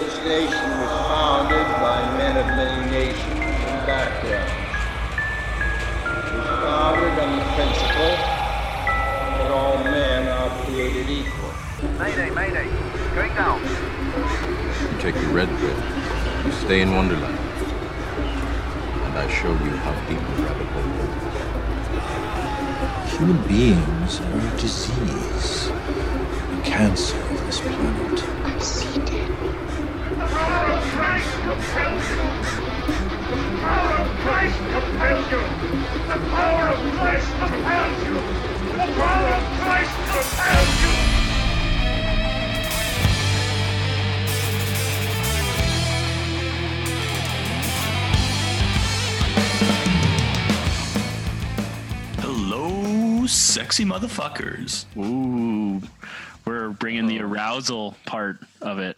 This nation was founded by men of many nations and backgrounds. It was founded on the principle that all men are created equal. Mayday, mayday. Going down. You take the red pill, you stay in Wonderland, and I show you how deep the rabbit hole goes. Human beings are a disease, a cancer of this planet. I see dead. Sexy motherfuckers. Ooh, we're bringing the arousal part of it.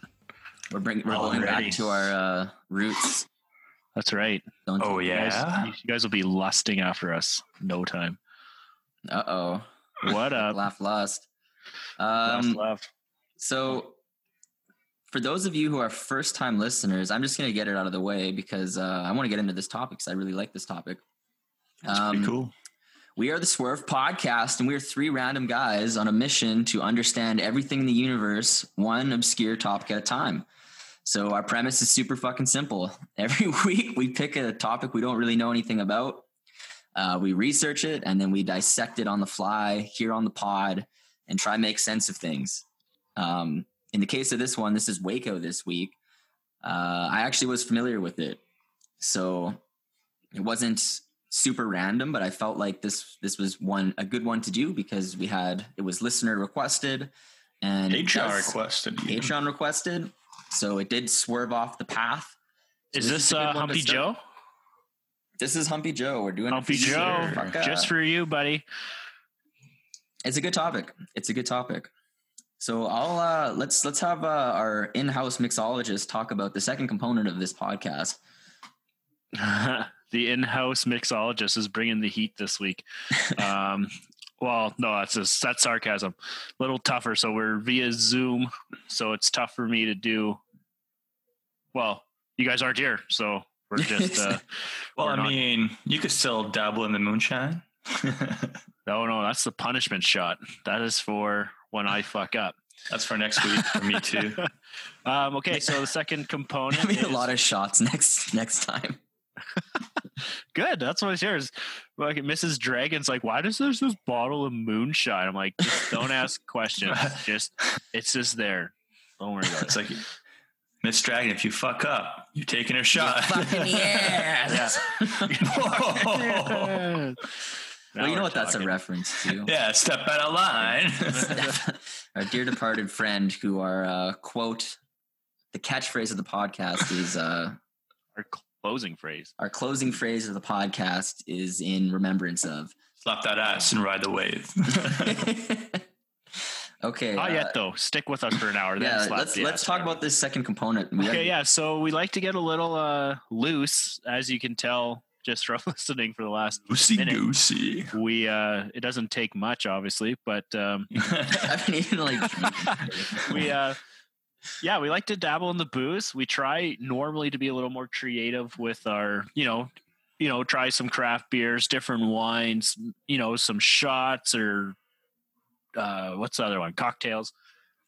We're bringing we're going back to our uh, roots. That's right. Don't Oh You guys, yeah. you guys will be lusting after us. No time. Uh oh. What up? Laugh lust. Last Um, left. so, for those of you who are first time listeners, I'm just going to get it out of the way because uh, I want to get into this topic because I really like this topic. Um, cool. We are the Swerve Podcast, and we are three random guys on a mission to understand everything in the universe, one obscure topic at a time. So, our premise is super fucking simple. Every week, we pick a topic we don't really know anything about. Uh, we research it, and then we dissect it on the fly here on the pod and try make sense of things. Um, in the case of this one, this is Waco this week. Uh, I actually was familiar with it. So, it wasn't super random, but I felt like this this was one a good one to do because we had it was listener requested and Patreon requested. Patreon requested, so it did swerve off the path. So Is this a uh, Humpy. Joe? This is Humpy Joe. We're doing Humpy. Joe, just for you, buddy. it's a good topic. It's a good topic. So I'll uh, let's let's have uh, our in-house mixologist talk about the second component of this podcast. the in-house mixologist is bringing the heat this week. Um, well, no, that's just, that's sarcasm. A little tougher. So we're via Zoom, so it's tough for me to do. Well, you guys aren't here, so we're just. Uh, Well, we're I not- mean, you could still dabble in the moonshine. no, no, that's the punishment shot. That is for when I fuck up. That's for next week for me too. Um, okay, so the second component. I mean, a lot of shots next next time. Good. That's what it's yours. Like Mrs. Dragon's like, why does there's this bottle of moonshine? I'm like, don't ask questions. Just it's just there. Don't worry about It's it. like Miss Dragon, if you fuck up, you're taking a shot. Fucking yes. Whoa. Now well, you know we're what that's a reference to. yeah, step out of line. our dear departed friend, who our uh, quote, the catchphrase of the podcast is uh, Our closing phrase. our closing phrase of the podcast is in remembrance of. Slap that ass and ride the wave. okay. Not uh, yet though. Stick with us for an hour. Then Yeah, slap let's let's talk about this second component. We Okay, have- yeah. So we like to get a little uh loose, as you can tell just from listening for the last Goosey minute. goosey. We uh it doesn't take much, obviously, but um I haven't even like we uh yeah we like to dabble in the booze we try normally to be a little more creative with our you know you know try some craft beers different wines you know some shots or uh what's the other one cocktails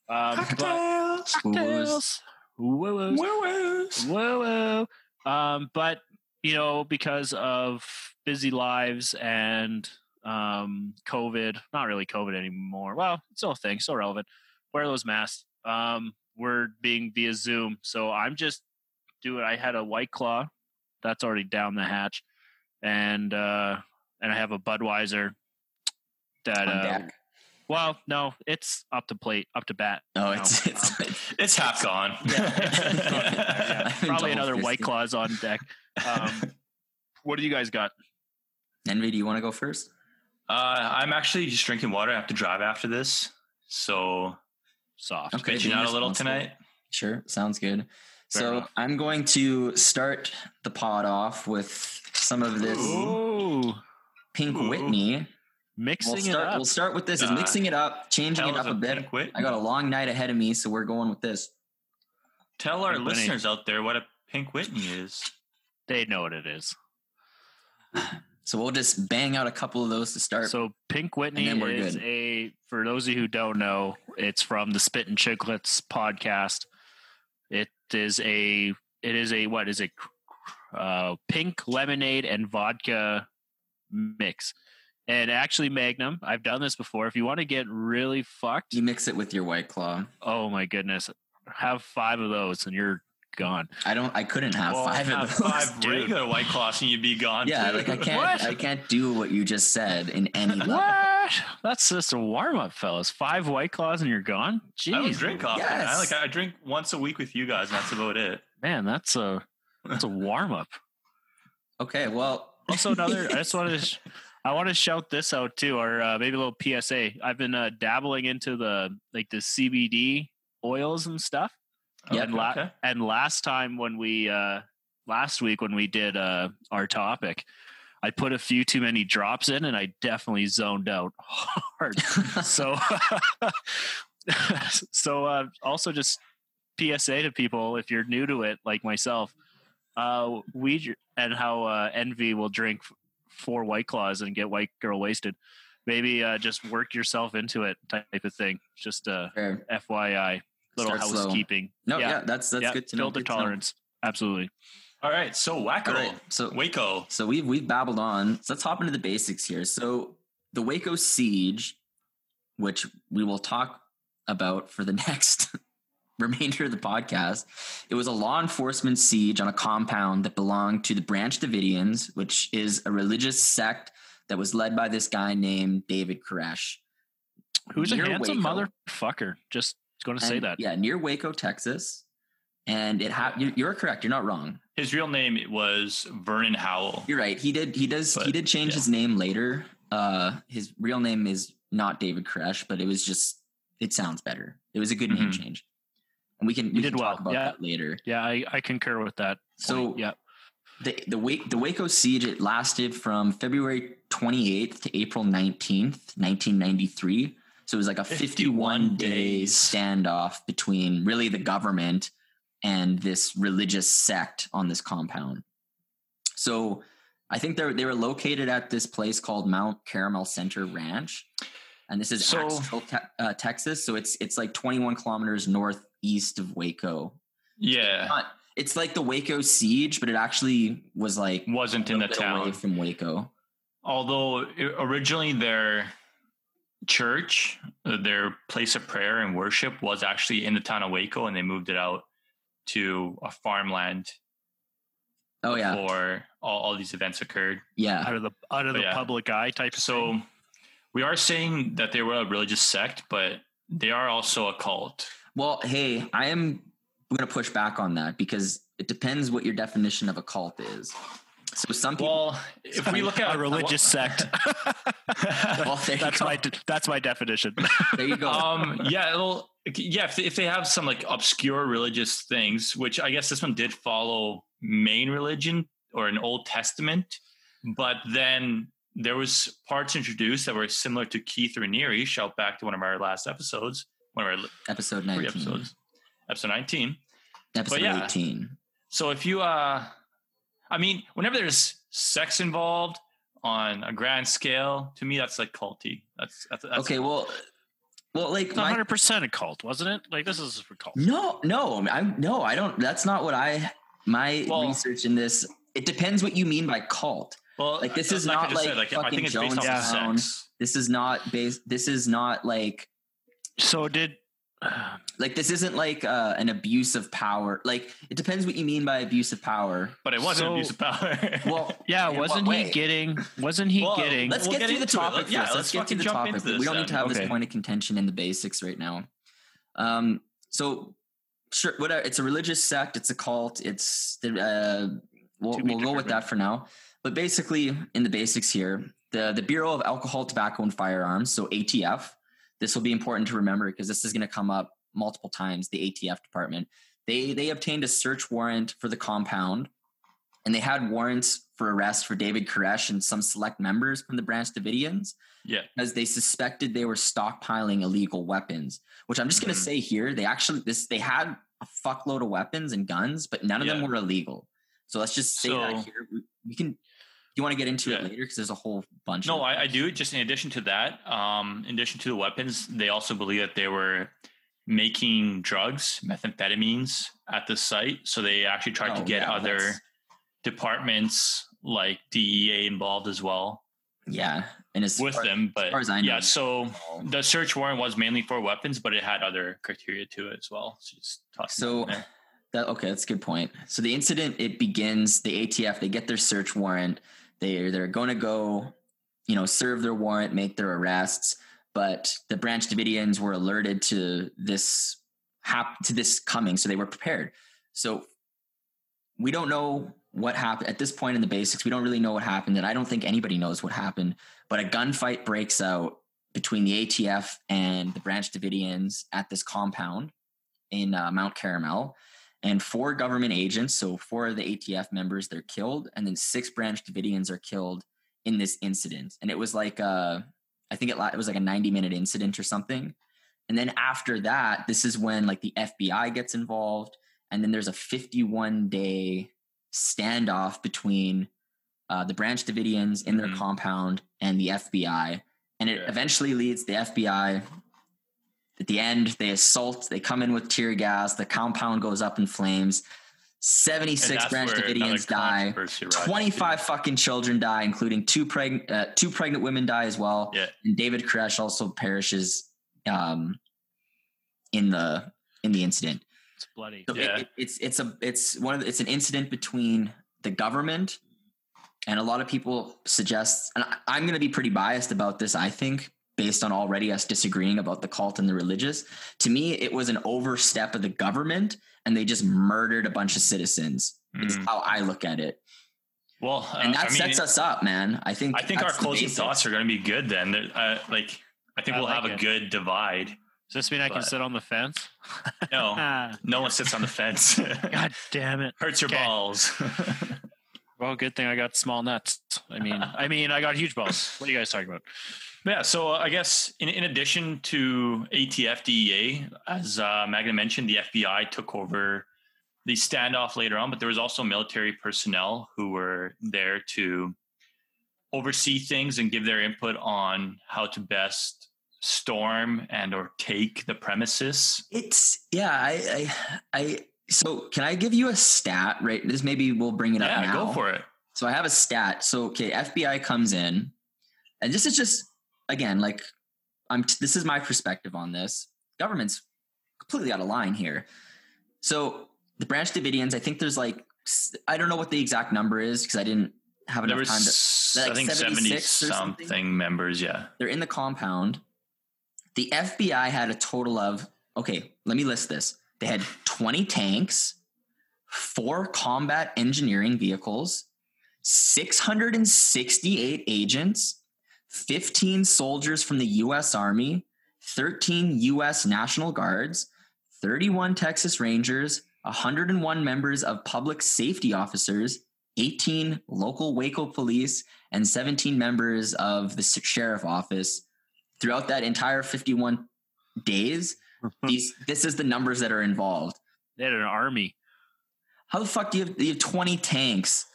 um but- Cocktails. cocktails Woo-woos. Woo-woos. whoa whoa um but you know because of busy lives and um covid not really covid anymore well it's still a thing still relevant wear those masks um we're being via zoom so i'm just doing i had a white claw that's already down the hatch and uh and i have a budweiser that uh deck. Well no it's up to plate up to bat Oh, now. it's it's. Um, It's half gone. yeah, I'm probably double another white claws on deck um what do you guys got Envy, do you want to go first? Uh, I'm actually just drinking water. I have to drive after this. So soft Okay. bitching being out a little tonight. Sure, sounds good. Fair so enough. I'm going to start the pod off with some of this Ooh, Pink Ooh. Whitney. Mixing We'll start. it up We'll start with this. Is Uh, mixing it up, changing it up us a bit. Pink I got a long night ahead of me, so we're going with this. Tell our Pink Whitney. listeners out there what a Pink Whitney is. They know what it is. So we'll just bang out a couple of those to start. So Pink Whitney then is good. a for those of you who don't know, it's from the Spittin' Chiclets podcast. It is a it is a what is it uh pink lemonade and vodka mix. And actually Magnum, I've done this before. If you want to get really fucked, you mix it with your white claw. oh my goodness, have 5 of those and you're gone. I don't. I couldn't have Well, five have of those. five dude. regular White Claws and you'd be gone. Yeah, too. like I can't. What? I can't do what you just said in any level. What? That's just a warm up, fellas. 5 white claws and you're gone? I don't Jeez. drink coffee. Yes. I like I drink once a week with you guys, and that's about it. Man, that's a that's a warm up. Okay, well. Also, another. I just wanted to. I want to shout this out too, or uh, maybe a little PSA. I've been uh, dabbling into the like the CBD oils and stuff. Yeah, and, la- okay. and last time when we uh, last week when we did uh, our topic, I put a few too many drops in, and I definitely zoned out hard. so, so uh, also just PSA to people if you're new to it, like myself, uh, we and how uh, Envy will drink four White Claws and get white girl wasted. Maybe uh, just work yourself into it, type of thing. Just uh, Fair. FYI, little Start slow. housekeeping. No, yeah, that's that's yeah, good to know. Build their good to tolerance. Absolutely. All right, so Waco, All right, so Waco. So we've we've babbled on. So let's hop into the basics here. So the Waco siege, which we will talk about for the next remainder of the podcast, it was a law enforcement siege on a compound that belonged to the Branch Davidians, which is a religious sect that was led by this guy named David Koresh. Who's a handsome Waco. motherfucker? Just going to say that. Yeah, near Waco, Texas. And it ha- you- you're correct. You're not wrong. His real name was Vernon Howell. You're right. He did. He does. he did change yeah. his name later. Uh, his real name is not David Koresh, but it was just. It sounds better. It was a good name Mhm. change, and we can. You we did can well. talk about Yeah. that later. Yeah, I, I concur with that. So point. yeah, the the Wake the Waco siege it lasted from February 28th to April 19th, 1993. So it was like a 51 51 day standoff between really the government and this religious sect on this compound. So I think they they were located at this place called Mount Caramel Center Ranch, and this is So- uh, Texas. So it's it's like 21 kilometers northeast of Waco. Yeah, Not- it's like the Waco siege, but it actually was like wasn't a in the little bit away town. from Waco. Although originally their church, uh, their place of prayer and worship was actually in the town of Waco, and they moved it out to a farmland Oh yeah, before all, all these events occurred. yeah. out of the out of But the yeah. public eye type. So thing. we are saying that they were a religious sect, but they are also a cult. Well, hey, I am going to push back on that because it depends what your definition of a cult is. So some people, Well, if we look at a religious sect, well, that's go. my that's my definition. there you go. um yeah well yeah if they, if they have some like obscure religious things which i guess this one did follow main religion or an old testament but then there was parts introduced that were similar to keith raniere shout back to one of our last episodes one of our episode three 19. episodes episode 19 Episode yeah. 18. so if you uh i mean whenever there's sex involved on a grand scale to me that's like culty that's that's, that's Okay, well, well, like 100 percent a cult, wasn't it? Like this is a cult. no, no, I'm no, I don't. That's not what I. My Well- research in this. It depends what you mean by cult. well Like, this is I not just like I fucking think it's based off of Jonestown. sex. This is not based. This is not like So did like this isn't like uh, an abuse of power. Like it depends what you mean by abuse of power. but it wasn't So- abuse of power. Well, yeah? Wasn't he getting? Wasn't he Well, getting? Let's We'll get, get to the topic yeah, let's Let's, get to the jump topic. into We don't need to have Okay. this point of contention in the basics right now. Um, so sure, whatever. It's a religious sect. It's a cult. It's the. Uh, we'll we'll go with that for now. But basically, in the basics here, the the Bureau of Alcohol, Tobacco, and Firearms, so ATF. This will be important to remember because this is going to come up multiple times. The ATF department they they obtained a search warrant for the compound, and they had warrants for arrest for David Koresh and some select members from the Branch Davidians yeah, because they suspected they were stockpiling illegal weapons. Which I'm just going Mhm. to say here, they actually this they had a fuckload of weapons and guns, but none of them were illegal. So let's just say So- that here. We, we can. Do you want to get into it later? Because there's a whole bunch. No, I, I do. Just in addition to that, um, in addition to the weapons, they also believe that they were making drugs, methamphetamines, at the site. So they actually tried to Oh, get yeah, other that's- departments like DEA involved as well Yeah, and as with far, them. But far as I know, yeah, so the search warrant was mainly for weapons, but it had other criteria to it as well. So So that okay, that's a good point. So the incident it begins. The ATF they get their search warrant. They they're going to go, you know, serve their warrant, make their arrests. But the Branch Davidians were alerted to this hap- to this coming, so they were prepared. So we don't know what happened at this point in the basics. We don't really know what happened, and I don't think anybody knows what happened. But a gunfight breaks out between the ATF and the Branch Davidians at this compound in uh, Mount Caramel. And four government agents, so four of the ATF members, they're killed, and then six Branch Davidians are killed in this incident. And it was like, uh, I think it, it was like a 90 minute incident or something. And then after that, this is when like the FBI gets involved, and then there's a 51 day standoff between uh, the Branch Davidians in their Mhm. compound and the FBI. And it Yeah. eventually leads the FBI. At the end, they assault, they come in with tear gas, the compound goes up in flames. 76 that's Branch Davidians die. controversy arises, 25 fucking children die, including two pregnant uh, two pregnant women die as well. Yeah. And David Koresh also perishes um, in the in the incident. It's bloody. So it- Yeah. it, it's it's a it's one of the, it's an incident between the government and a lot of people suggest and I, I'm going to be pretty biased about this I think based on already us disagreeing about the cult and the religious to me it was an overstep of the government and they just murdered a bunch of citizens is Mm. how I look at it Well, uh, and that I mean, sets us up man I think I think our closing thoughts are going to be good then. Uh, like, I think I we'll like have a good divide. Does this mean I can sit on the fence? No, no one sits on the fence. God damn it! Hurts your Okay. balls. Well, good thing I got small nuts. I mean, I mean, I got huge balls. What are you guys talking about? yeah. So uh, I guess in, in addition to ATF DEA, as uh, Magna mentioned, the FBI took over the standoff later on, but there was also military personnel who were there to oversee things and give their input on how to best storm and or take the premises. It's yeah, I, I, I. So can I give you a stat? Right, this maybe we'll bring it up Yeah, go for it. So I have a stat. So okay, FBI comes in, and this is just again like I'm. This is my perspective on this. Government's completely out of line here. So the Branch Davidians, I think there's like I don't know what the exact number is because I didn't have enough time to. like I think, 70 something? something members. Yeah. they're in the compound. The FBI had a total of okay, let me list this. They had 20 tanks, four combat engineering vehicles, 668 agents, 15 soldiers from the US Army, 13 US National Guards, 31 Texas Rangers, 101 members of public safety officers, 18 local Waco police, and 17 members of the sheriff office. Throughout that entire 51 days Mm-hmm. these this is the numbers that are involved They had an army. how the fuck do you have, you have 20 tanks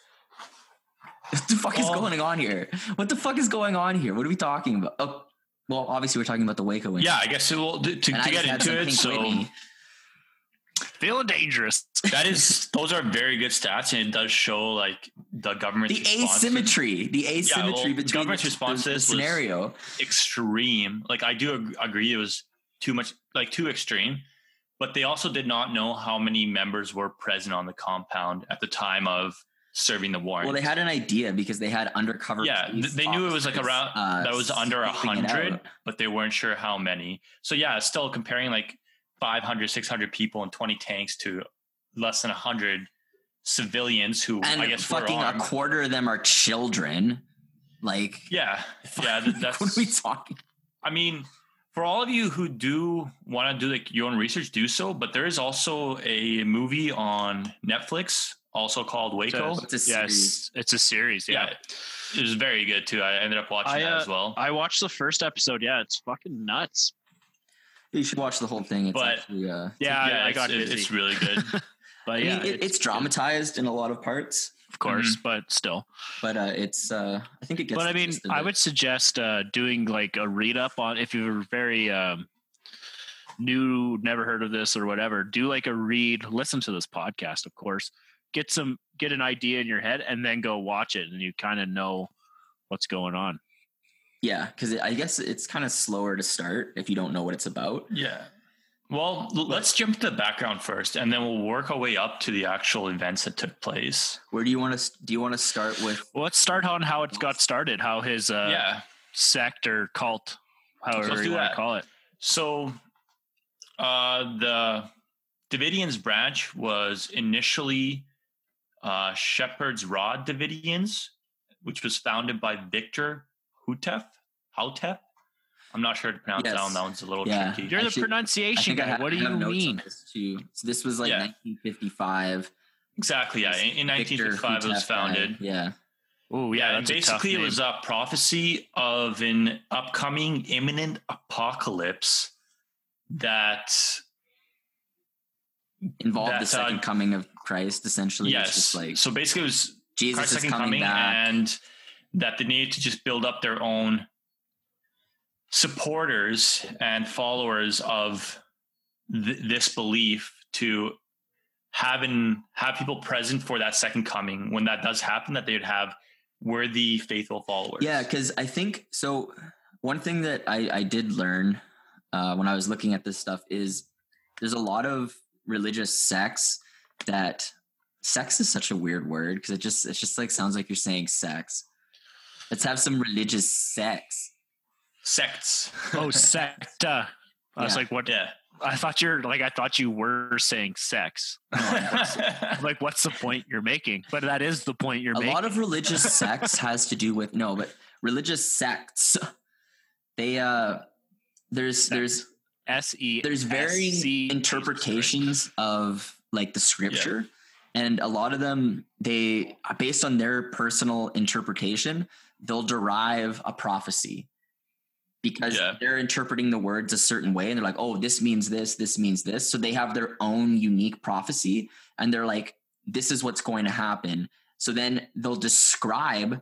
what the fuck is oh. going on here what the fuck is going on here what are we talking about oh well obviously we're talking about the waco incident. Yeah, I guess it will, to, to And I get into it. So Whitney. Feeling dangerous. that is, those are very good stats, and it does show like the government's the response to- asymmetry the asymmetry well, between government's the, response the, to the this was- scenario extreme. Like I do ag- agree, it was too much, like too extreme. But they also did not know how many members were present on the compound at the time of serving the warrant. well they had an idea because they had undercover yeah, th- they knew it was like around uh, that was under a hundred, but they weren't sure how many. So yeah, still comparing like 500, 600 people and 20 tanks to less than 100 civilians who and I guess fucking a quarter of them are children like Yeah, yeah, that's. what are we talking I mean, for all of you who do want to do like your own research, do so. But there is also a movie on Netflix, also called Waco. It's a series. yes, it's a series. Yeah. yeah, it was very good too. I ended up watching I, that uh, as well. I watched the first episode. Yeah, it's fucking nuts. You should watch the whole thing. It's But- actually, uh, Yeah, I, I got it- it's really good. but I yeah, mean, it, it's dramatized in a lot of parts, of course, but still. but uh, it's. Uh, I think it gets. but I mean, I would suggest uh, doing like a read up on if you're very um, new, never heard of this or whatever. Do like a read, listen to this podcast, of course. Get some, get an idea in your head, and then go watch it, and you kind of know what's going on. Yeah, because I guess it's kind of slower to start if you don't know what it's about. Yeah. Well, let's jump to the background first, and then we'll work our way up to the actual events that took place. Where do you want to? Do you want to start with? Well, let's start on how it got started, how his uh, yeah. sect or cult, however let's you do want that. to call it. So, uh, the Davidians branch was initially uh, Shepherd's Rod Davidians, which was founded by Victor Hutef. Houtef. I'm not sure how to pronounce that one. That one's a little Yeah. tricky. You're I the should- pronunciation guy. have- what do you mean? This, too. So this was like Yeah. 1955. Exactly. Yeah. In, in 1955, it was Hutef guy. founded. Yeah. Oh Yeah, yeah, and that's a tough basically it was a prophecy of an upcoming imminent apocalypse that Involved the That, uh, second coming of Christ. Essentially, yes. just like so basically it was Jesus Christ's second coming coming back. and that they needed to just build up their own supporters and followers of th- this belief to have and have people present for that second coming when that does happen that they would have worthy faithful followers Yeah, because I think so. One thing that I, I did learn uh, when I was looking at this stuff is there's a lot of religious sects that sex is such a weird word because it just it just like sounds like you're saying sex. Let's have some religious sex. Sects oh secta. I was like, what? yeah I thought you're like, I thought you were saying sex. I'm like, what's the point you're making? But that is the point you're a making. A lot of religious sects has to do with no, but religious sects. They uh, there's there's S E. there's varying SC interpretations of like the scripture and a lot of them they based on their personal interpretation they'll derive a prophecy because Yeah. they're interpreting the words a certain way and they're like oh this means this this means this so they have their own unique prophecy and they're like this is what's going to happen so then they'll describe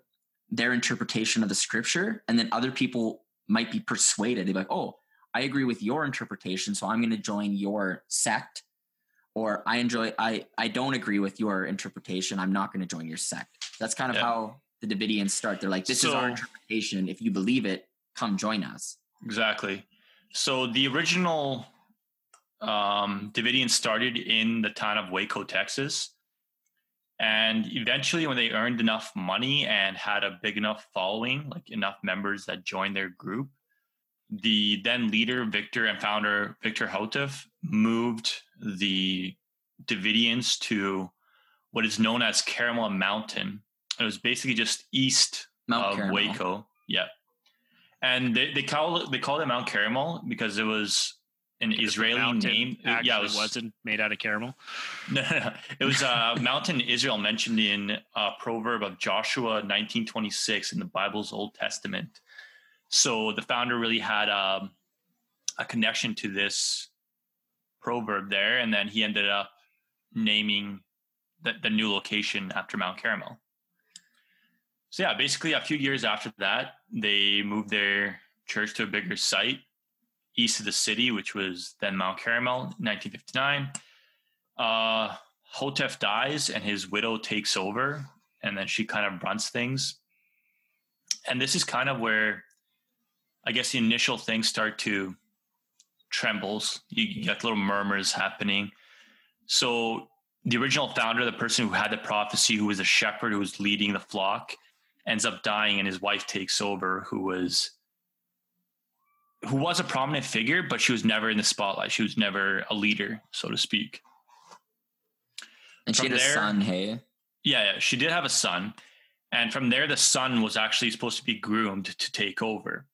their interpretation of the scripture and then other people might be persuaded they're like oh I agree with your interpretation, so I'm going to join your sect. Or I enjoy, I I don't agree with your interpretation. I'm not going to join your sect. That's kind of Yeah. how the Davidians start. They're like, this is our interpretation. If you believe it, come join us. Exactly. So the original um, Davidians started in the town of Waco, Texas. And eventually, when they earned enough money and had a big enough following, like enough members that joined their group, the then leader, Victor, and founder, Victor Houteff, moved the Davidians to what is known as Caramel Mountain. It was basically just east Mount of Carmel. Waco. Yeah. And they, they call it they called it Mount Caramel because it was an Because Israeli name. Yeah, it was, wasn't made out of caramel. no, no, no. It was a mountain in Israel mentioned in a proverb of Joshua 1926 in the Bible's Old Testament. So the founder really had um, a connection to this proverb there, and then he ended up naming the, the new location after Mount Carmel. So yeah, basically a few years after that, they moved their church to a bigger site east of the city, which was then Mount Carmel, 1959 uh Houteff dies and his widow takes over and then she kind of runs things. And this is kind of where I guess the initial things start to trembles. You, get little murmurs happening. So the original founder, the person who had the prophecy, who was a shepherd who was leading the flock, ends up dying and his wife takes over, who was who was a prominent figure, but she was never in the spotlight. She was never a leader, so to speak. And she From had a son, hey? Yeah, yeah, she did have a son. And from there, the son was actually supposed to be groomed to take over.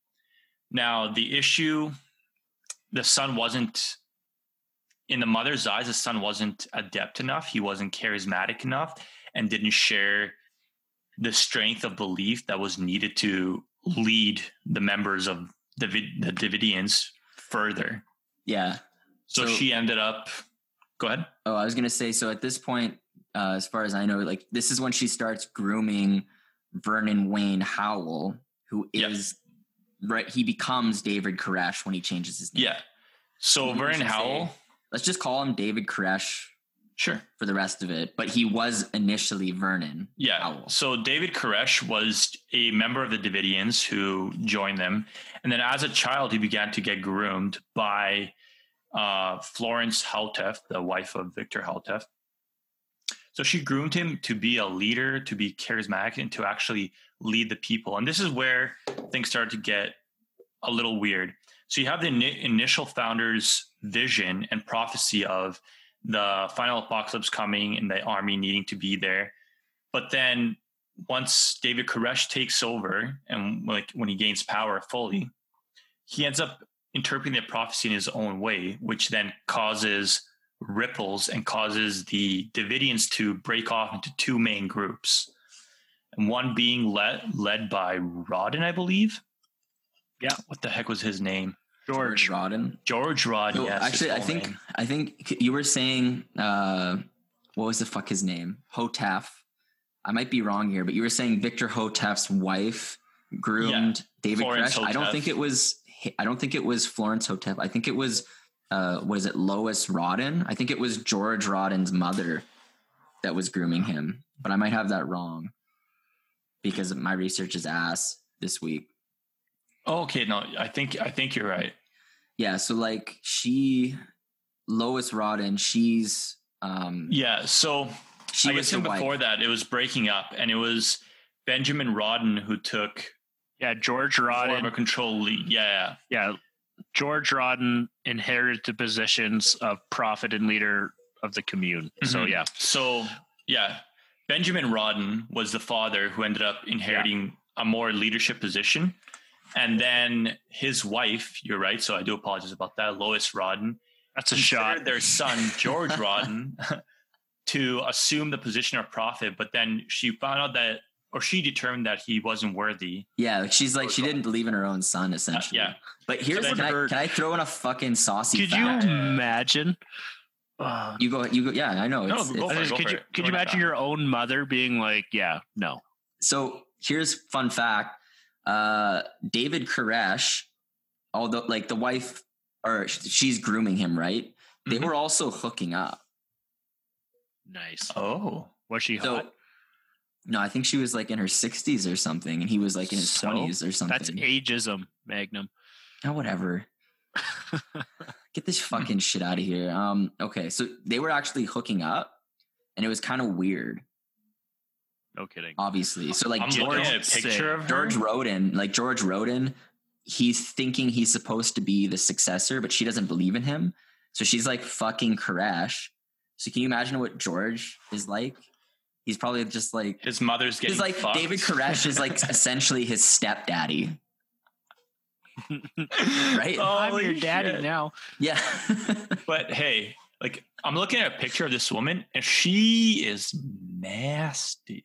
Now, the issue the son wasn't, in the mother's eyes, the son wasn't adept enough. He wasn't charismatic enough and didn't share the strength of belief that was needed to lead the members of the, the Davidians further Yeah. So, So- she ended up. Go ahead. Oh, I was gonna say. So at this point, uh, as far as I know, like this is when she starts grooming Vernon Wayne Howell, who is Yep. right. He becomes David Koresh when he changes his name. Yeah. So Vernon should say- Howell. Let's just call him David Koresh Sure. for the rest of it. But he was initially Vernon. Yeah. Howell. So David Koresh was a member of the Davidians who joined them. And then as a child, he began to get groomed by uh, Florence Houteff, the wife of Victor Houteff. So she groomed him to be a leader, to be charismatic, and to actually lead the people. And this is where things started to get a little weird. So you have the initial founder's vision and prophecy of the final apocalypse coming and the army needing to be there. But then once David Koresh takes over and like when he gains power fully, he ends up interpreting the prophecy in his own way, which then causes ripples and causes the Davidians to break off into two main groups. And one being led led by Roden, I believe. Yeah. What the heck was his name? George. Roden. George Rod. So yes, actually, I think name. I think you were saying uh, what was the fuck his name? Houteff. I might be wrong here, but you were saying Victor Houteff's wife groomed David Florence Koresh. I don't think it was. I don't think it was Florence Houteff. I think it was. Uh, was it Lois Roden? I think it was George Roden's mother that was grooming him, but I might have that wrong because my research is ass this week. Oh, okay, no, I think I think you're right. Yeah, so like she, Lois Roden, she's um Yeah, so she I was guess the even wife. before that, it was breaking up, and it was Benjamin Roden who took Yeah, George more of a control lead. Yeah, Yeah, George Roden inherited the positions of prophet and leader of the commune. So Mhm. yeah, So yeah, Benjamin Roden was the father who ended up inheriting a more leadership position, and then his wife. You're right. So I do apologize about that. Lois Roden that's a shot. their son George Roden to assume the position of prophet, but then she found out that, or she determined that he wasn't worthy. Yeah, she's like she didn't believe in her own son essentially. yeah. But here's then can I, can I throw in a fucking saucy Could you imagine? Uh, You go you go yeah, I know. No, It's, go it's- for it, could you could you imagine your own mother being like, yeah, no, so here's fun fact. Uh David Koresh, although like the wife or she's grooming him, right? They Mhm. were also hooking up. nice. Oh, Was she So hot? no, I think she was like in her 60s or something, and he was like in his So? 20s or something. That's ageism, Magnum. Oh, whatever. Get this fucking shit out of here. Um, okay, so they were actually hooking up, and it was kind of weird, No kidding. obviously. So like I'm George, looking at a picture of. George Roden, like George Roden, he's thinking he's supposed to be the successor, but she doesn't believe in him. So she's like fucking Koresh. So can you imagine what George is like? He's probably just like His mother's getting he's like fucked. David Koresh is like essentially his stepdaddy. Right? I'm your daddy shit. now. Yeah. But hey, like I'm looking at a picture of this woman, and she is nasty.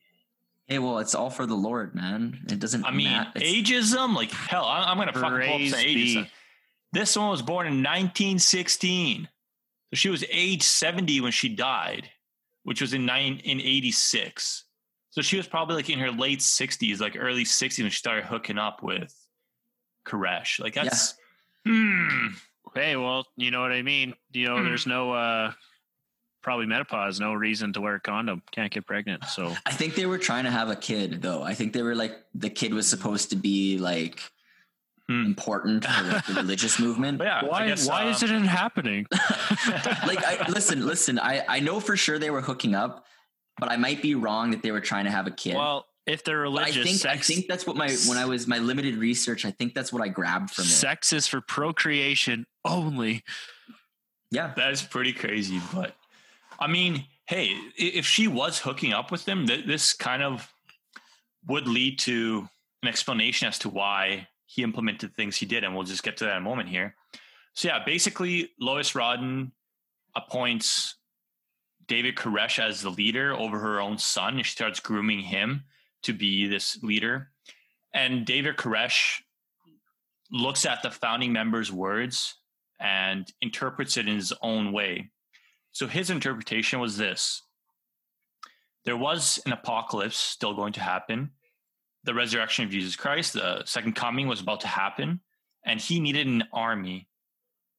Hey, well, it's all for the Lord, man. It doesn't. I mean, mat- ageism. Like hell, I- I'm gonna fucking pull up some ageism. This one was born in 1916, so she was age 70 when she died, which was in nine in 86. So she was probably like in her late 60s, like early 60s, when she started hooking up with Koresh. Like that's hmm. Hey, well, you know what I mean. You know, Hmm. there's no uh probably menopause, no reason to wear a condom. Can't get pregnant. So I think they were trying to have a kid, though. I think they were like the kid was supposed to be like Hmm. important for like, the religious movement. But yeah, why guess, why uh, isn't it happening? like, I, listen, listen. I I know for sure they were hooking up, but I might be wrong that they were trying to have a kid. Well, if they're But I religious, think I think that's what my when I was my limited research. I think that's what I grabbed from it. sex is for procreation only. Yeah, That is pretty crazy, but I mean, hey, if she was hooking up with him, th- this kind of would lead to an explanation as to why he implemented things he did, and we'll just get to that in a moment here. So yeah, basically, Lois Roden appoints David Koresh as the leader over her own son, and she starts grooming him to be this leader. And David Koresh looks at the founding members' words and interprets it in his own way. So his interpretation was this there was an apocalypse still going to happen. The resurrection of Jesus Christ, the second coming was about to happen, and he needed an army.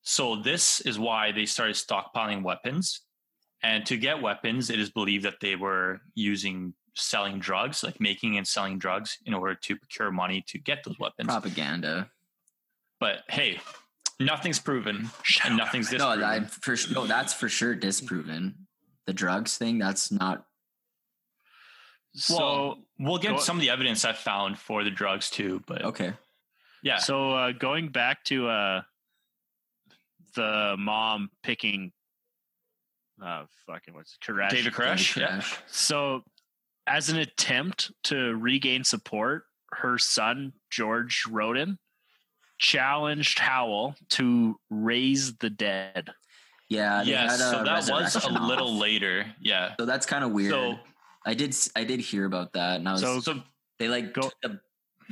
So, this is why they started stockpiling weapons. And to get weapons, it is believed that they were using selling drugs, like making and selling drugs in order to procure money to get those weapons. Propaganda. But hey, nothing's proven and nothing's No, disproven. that for no, that's for sure disproven. The drugs thing, that's not. So well, we'll get go- some of the evidence I found for the drugs too. But Okay. yeah, So uh, going back to uh, the mom picking, uh, fucking what's it, Koresh. David Koresh. David Yeah. So, as an attempt to regain support, her son George Roden challenged Howell to raise the dead. Yeah. they yes. had So that was a resurrection little off. later. Yeah. So that's kind of weird. So I did I did hear about that, and I was So- so they like Go- took a-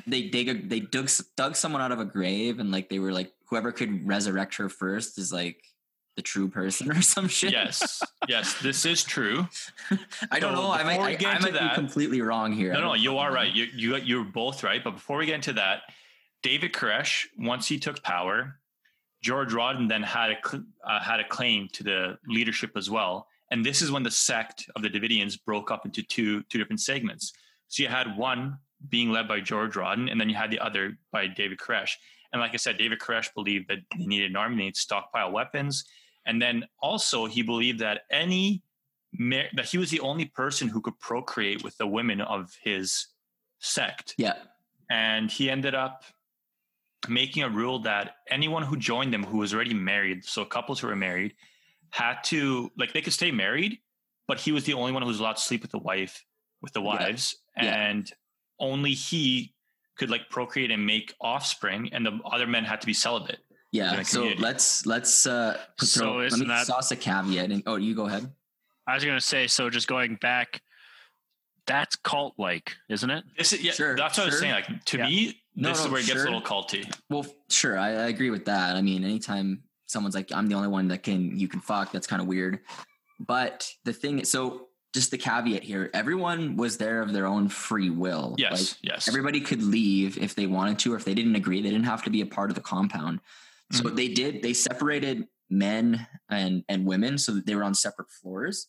they dig a, they dug dug someone out of a grave, and like they were like whoever could resurrect her first is like the true person or some shit. yes, yes, this is true. I don't So know. I might I, I might that- be completely wrong here. No, no, you are know. right. You you you're both right. But before we get into that, David Koresh, once he took power, George Roden then had a uh, had a claim to the leadership as well. And this is when the sect of the Davidians broke up into two two different segments. So you had one being led by George Roden, and then you had the other by David Koresh. And like I said, David Koresh believed that they needed an army, they needed to stockpile weapons, and then also he believed that any that he was the only person who could procreate with the women of his sect Yeah. and he ended up making a rule that anyone who joined them who was already married so couples who were married had to like they could stay married but he was the only one who was allowed to sleep with the wife with the wives Yeah. and only he could like procreate and make offspring and the other men had to be celibate Yeah. So community. let's let's uh put So throw, let me that- sauce a caveat. And, oh, you go ahead. I was going to say, so just going back, that's cult like, isn't it? this is yeah Sure, that's what i was saying like to Yeah. me No, this is no, where it gets a little culty Well, sure, I, I agree with that. I mean, anytime someone's like, "I'm the only one that can you can fuck," that's kind of weird. But the thing, so just the caveat here: everyone was there of their own free will. yes Like, yes everybody could leave if they wanted to, or if they didn't agree, they didn't have to be a part of the compound. So Mhm. they did. They separated men and and women so that they were on separate floors,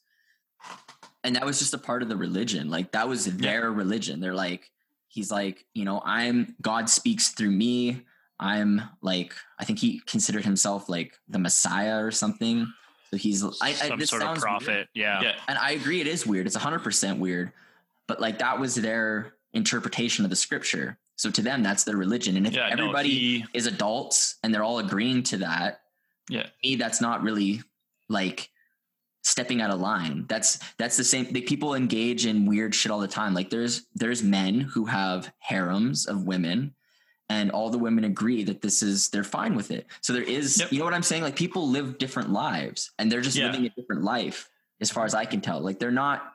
and that was just a part of the religion. Like that was their religion. They're like, he's like, you know, I'm God speaks through me. I'm like, I think he considered himself like the Messiah or something. So he's, I, I Some this sort of sounds weird. prophet. Yeah. yeah And I agree, it is weird. It's 100% weird. But like that was their interpretation of the scripture. So to them, that's their religion. And if yeah no, everybody he- is adults and they're all agreeing to that, yeah to me, that's not really like stepping out of line. That's that's the same. Like, people engage in weird shit all the time. Like there's there's men who have harems of women, and all the women agree that this is they're fine with it. So there is, Yep. you know what I'm saying? Like people live different lives, and they're just Yeah. living a different life, as far as I can tell. Like they're not.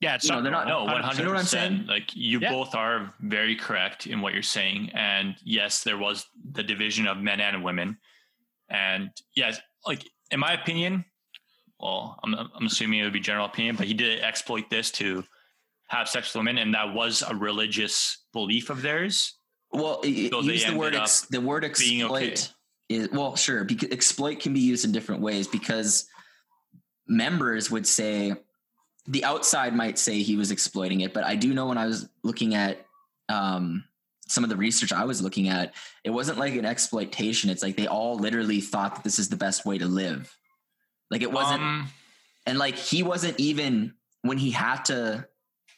Yeah. It's You know, they're not- No, one hundred know what I'm saying? Like you Yeah. both are very correct in what you're saying, and yes, there was the division of men and women, and yes, like in my opinion, well, I'm I'm assuming it would be general opinion, but he did exploit this to have sex with women, and that was a religious belief of theirs. Well, So use the word ex, the word exploit okay. is well, sure. Because exploit can be used in different ways because members would say the outside might say he was exploiting it, but I do know when I was looking at um, some of the research I was looking at, it wasn't like an exploitation. It's like they all literally thought that this is the best way to live. Like it wasn't, Um, and like he wasn't even when he had to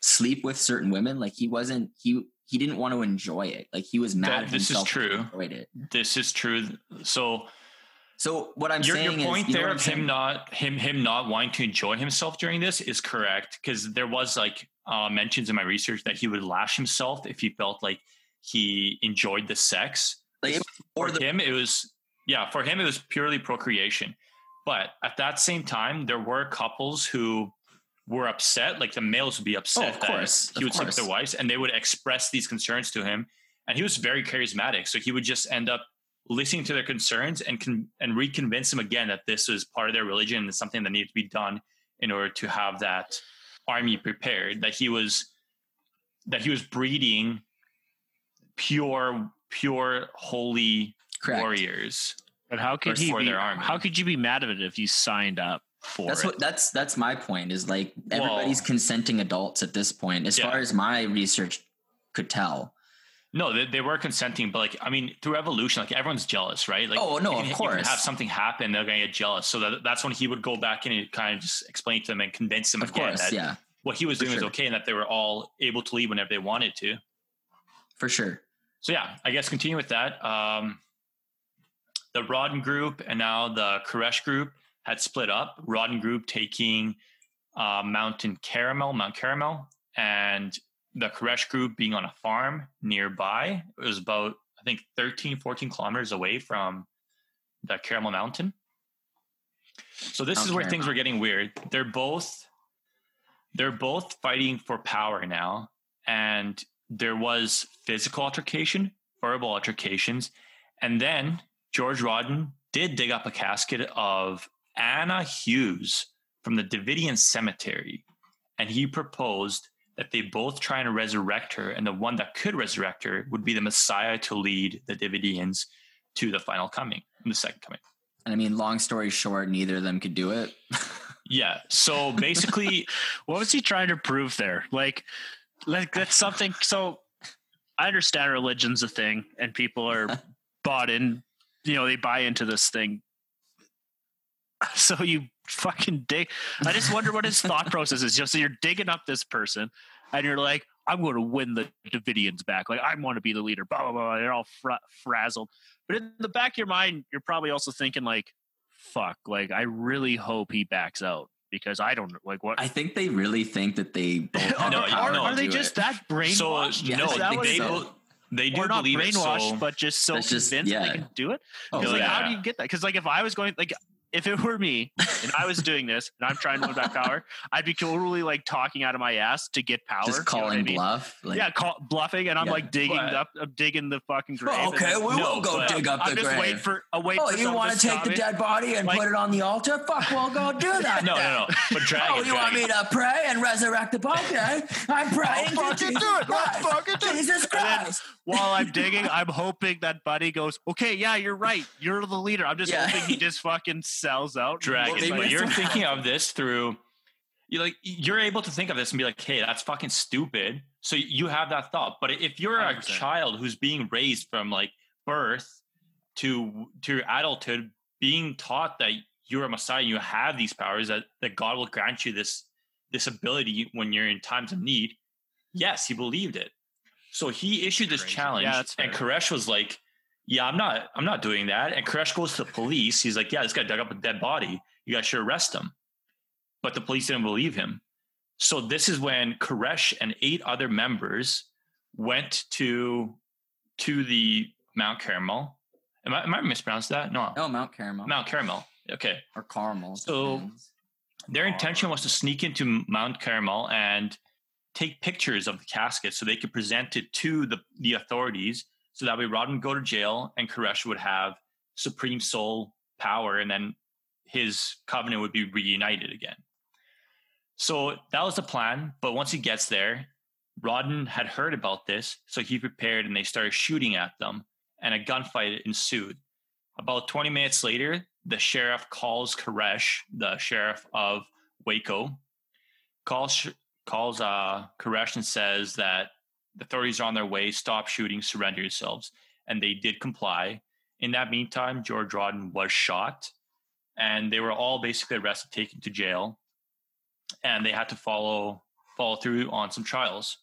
sleep with certain women. Like he wasn't he he didn't want to enjoy it. Like he was mad That- at this is true. Enjoyed it. this is true. So So what I'm your, saying your point is, you know there of him not him him not wanting to enjoy himself during this is correct because there was like uh, mentions in my research that he would lash himself if he felt like he enjoyed the sex. Like, it- For or the him, it was yeah. For him, it was purely procreation. But at that same time, there were couples who were upset. Like the males would be upset Oh, of that course, he of would sleep with their wives, and they would express these concerns to him. And he was very charismatic, so he would just end up listening to their concerns and con- and reconvince them again that this was part of their religion and something that needed to be done in order to have that army prepared. That he was that he was breeding pure, pure, holy Correct. warriors. But how could he be, their army. how could you be mad at it if you signed up for That's it? what that's that's my point. Is like Well- everybody's consenting adults at this point, as Yeah. far as my research could tell. No, they, they were consenting, but like I mean, through evolution, like everyone's jealous, right? Like, Oh, no, you of can- you can course. have something happen, they're gonna get jealous. So that, that's when he would go back in and kind of just explain to them and convince them Of again course, that yeah, what he was For doing was okay and that they were all able to leave whenever they wanted to. for sure. So yeah, I guess continue with that. Um, the Roden group and now the Koresh group had split up. Roden group taking uh, Mountain Caramel, Mount Caramel, and the Koresh group being on a farm nearby. It was about, I think, 13, 14 kilometers away from the Caramel Mountain. So this Mount is where things were getting weird. They're both they're both fighting for power now, and there was physical altercation, verbal altercations, and then George Roden did dig up a casket of Anna Hughes from the Davidian cemetery, and he proposed that they both try and resurrect her, and the one that could resurrect her would be the Messiah to lead the Davidians to the final coming, the second coming. And I mean, long story short, neither of them could do it. Yeah. So basically, what was he trying to prove there? Like, like that's something. So I understand religion's a thing, and people are bought in. You know, they buy into this thing. So you fucking dig. I just wonder what his thought process is. Just so you're digging up this person, and you're like, "I'm going to win the Davidians back. Like I want to be the leader." Blah blah blah. They're all fra- frazzled. But in the back of your mind, you're probably also thinking like, "Fuck! Like I really hope he backs out." Because I don't like what I think they really think that they both have No, the are, no, to are they just it. that brainwashed? Yeah, no, that think they is? so. They do or not believe it. brainwashed, So but just so That's just- convinced that yeah. they can do it. Oh, Because like, how do you get that? Because like, if I was going, like, if it were me and I was doing this and I'm trying to win back power, I'd be totally like talking out of my ass to get power. just you know what calling I mean? bluff. Like, yeah, call, bluffing, and I'm Yeah. like digging But- up, I'm digging the fucking oh, grave. Oh, okay, we No, will go dig up I'm the just waiting grave. for a wait. Oh, for you want to to take the me. dead body and Like- put it on the altar? Fuck, we'll go do that. no, no, no. But dragon, Oh, you want me to pray and resurrect the body? I'm praying to fucking Jesus do it. Let's fucking do it. Jesus Christ. While I'm digging, I'm hoping that Buddy goes, "Okay, yeah, you're right. You're the leader." I'm just Yeah. hoping he just fucking sells out. dragon. maybe but it's you're thinking of this through You're like you're able to think of this and be like, hey, that's fucking stupid. So you have that thought. But if you're a 100%. child who's being raised from like birth to to adulthood, being taught that you're a messiah, and you have these powers that that God will grant you this this ability when you're in times of need. Yes, he believed it. So he issued this Crazy. challenge, Yeah, that's and fair. Koresh was like, "Yeah, I'm not, I'm not doing that." And Koresh goes to the police. He's like, "Yeah, this guy dug up a dead body. You guys should arrest him." But the police didn't believe him. So this is when Koresh and eight other members went to to the Mount Carmel. Am I, am I mispronounced that? No, Oh, Mount Carmel. Mount Carmel. Okay. or Carmel. So- depends. Their intention was to sneak into Mount Carmel and take pictures of the casket so they could present it to the, the authorities. So that way Roden would go to jail and Koresh would have supreme soul power and then his covenant would be reunited again. So that was the plan. But once he gets there, Roden had heard about this. So he prepared and they started shooting at them and a gunfight ensued. About 20 minutes later, the sheriff calls Koresh, the sheriff of Waco, calls calls uh, Koresh and says that the authorities are on their way. Stop shooting. Surrender yourselves. And they did comply. In that meantime, George Roden was shot, and they were all basically arrested, taken to jail, and they had to follow follow through on some trials.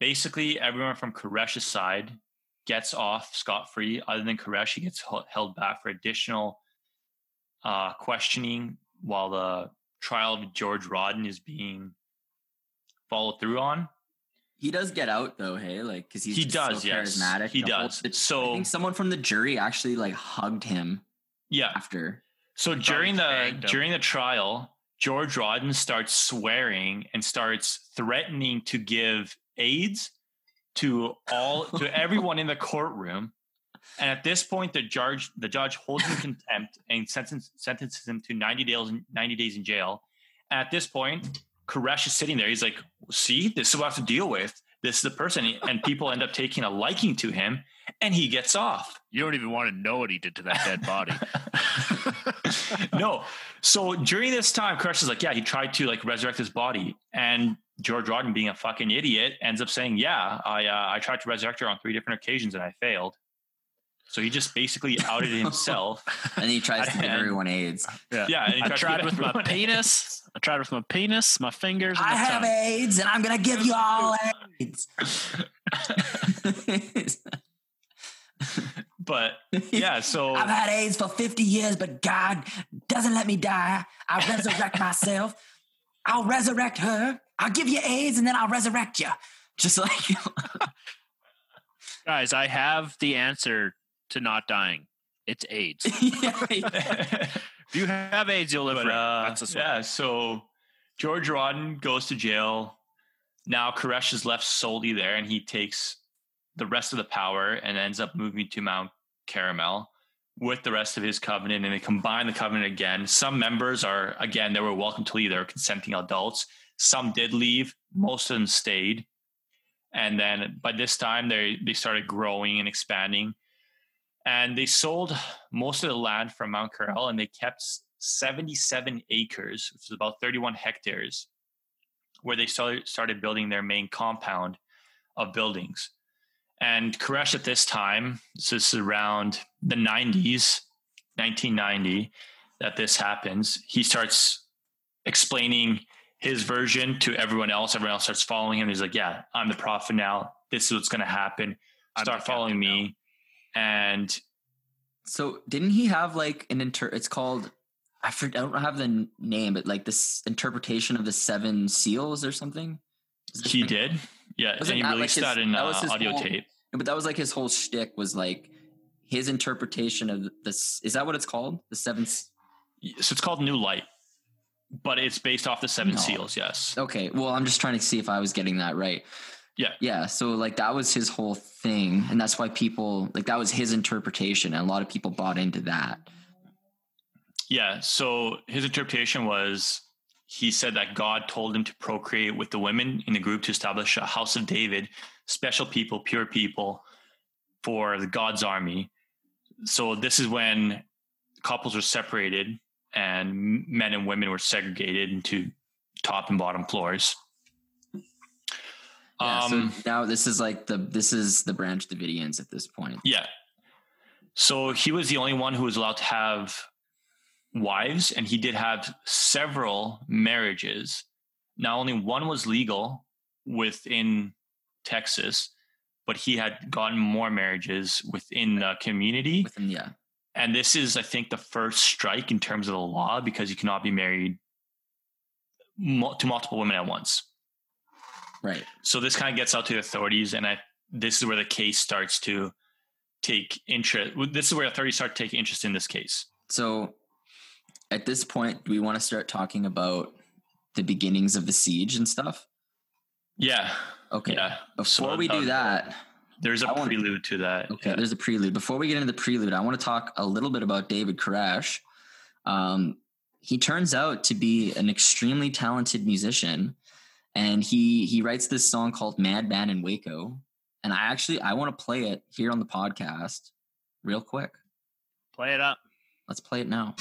Basically, everyone from Koresh's side gets off scot free. Other than Koresh, he gets hel- held back for additional uh, questioning while the trial of George Roden is being followed through on. he does get out though, hey, like because he's He does, so yes. charismatic. He whole- does. I So- think someone from the jury actually like hugged him Yeah. after. So during the during the trial, George Roden starts swearing and starts threatening to give AIDS to all to everyone in the courtroom And at this point, the judge the judge holds him contempt and sentence, sentences him to 90 days 90 days in jail. And at this point, Koresh is sitting there. He's like, "See, this is what I have to deal with. This is the person." And people end up taking a liking to him, and he gets off. You don't even want to know what he did to that dead body. no. So during this time, Koresh is like, "Yeah, he tried to like resurrect his body," and George Roden, being a fucking idiot, ends up saying, "Yeah, I uh, I tried to resurrect her on three different occasions and I failed." So he just basically outed himself. and he tries to give everyone AIDS. Yeah. Yeah, and he I tried tried with my everyone- penis. I tried with my penis, my fingers, and I my have tongue. AIDS, and I'm gonna give you all AIDS. But yeah, so I've had AIDS for 50 years, but God doesn't let me die. I resurrect myself. I'll resurrect her. I'll give you AIDS and then I'll resurrect you. Just like Guys, I have the answer to not dying. It's AIDS. if you have AIDS, you'll live but uh, That's the yeah, so George Roden goes to jail. Now Koresh is left solely there, and he takes the rest of the power and ends up moving to Mount Caramel with the rest of his covenant, and they combine the covenant again. Some members are again they were welcome to leave; they were consenting adults. Some did leave. Most of them stayed, and then by this time they they started growing and expanding and they sold most of the land from Mount Carmel and they kept 77 acres, which is about 31 hectares, where they started, building their main compound of buildings. And Koresh at this time, so this is around the 90s, 1990, that this happens, he starts explaining his version to everyone else. Everyone else starts following him. He's like, Yeah, I'm the prophet now. This is what's going to happen. Start following me. And So didn't he have like an inter? It's called I forget. I don't have the name, but like this interpretation of the seven seals or something. He thing- did. Yeah. And he that like released his- that in that was uh, audio whole- tape. But that was like his whole shtick was like his interpretation of this. Is that what it's called? The seven. So it's called New Light, but it's based off the Seven No. Seals. Yes. Okay. Well, I'm just trying to see if I was getting that right. Yeah. Yeah. So like that was his whole thing, and that's why people like that was his interpretation, and a lot of people bought into that. Yeah. So his interpretation was he said that God told him to procreate with the women in the group to establish a house of David, special people, pure people for the God's army. So this is when couples were separated and men and women were segregated into top and bottom floors. Yeah, Um, so now this is like the this is the branch Davidians at this point. Yeah. So he was the only one who was allowed to have wives, and he did have several marriages. Now, only one was legal within Texas, but he had gotten more marriages within the community. Within yeah, And this is, I think, the first strike in terms of the law because you cannot be married to multiple women at once. Right. So this kind of gets out to the authorities, and I this is where the case starts to take interest. This is where authorities start to take interest in this case. So at this point, do we want to start talking about the beginnings of the siege and stuff? Yeah. Okay. Yeah. Before So, we do um, that, There's a I want- prelude to that. Okay, Yeah. there's a prelude. Before we get into the prelude, I want to talk a little bit about David Koresh. Um, he turns out to be an extremely talented musician, and he he writes this song called "Madman in Waco." And I actually I want to play it here on the podcast, real quick. Play it up. Let's play it now.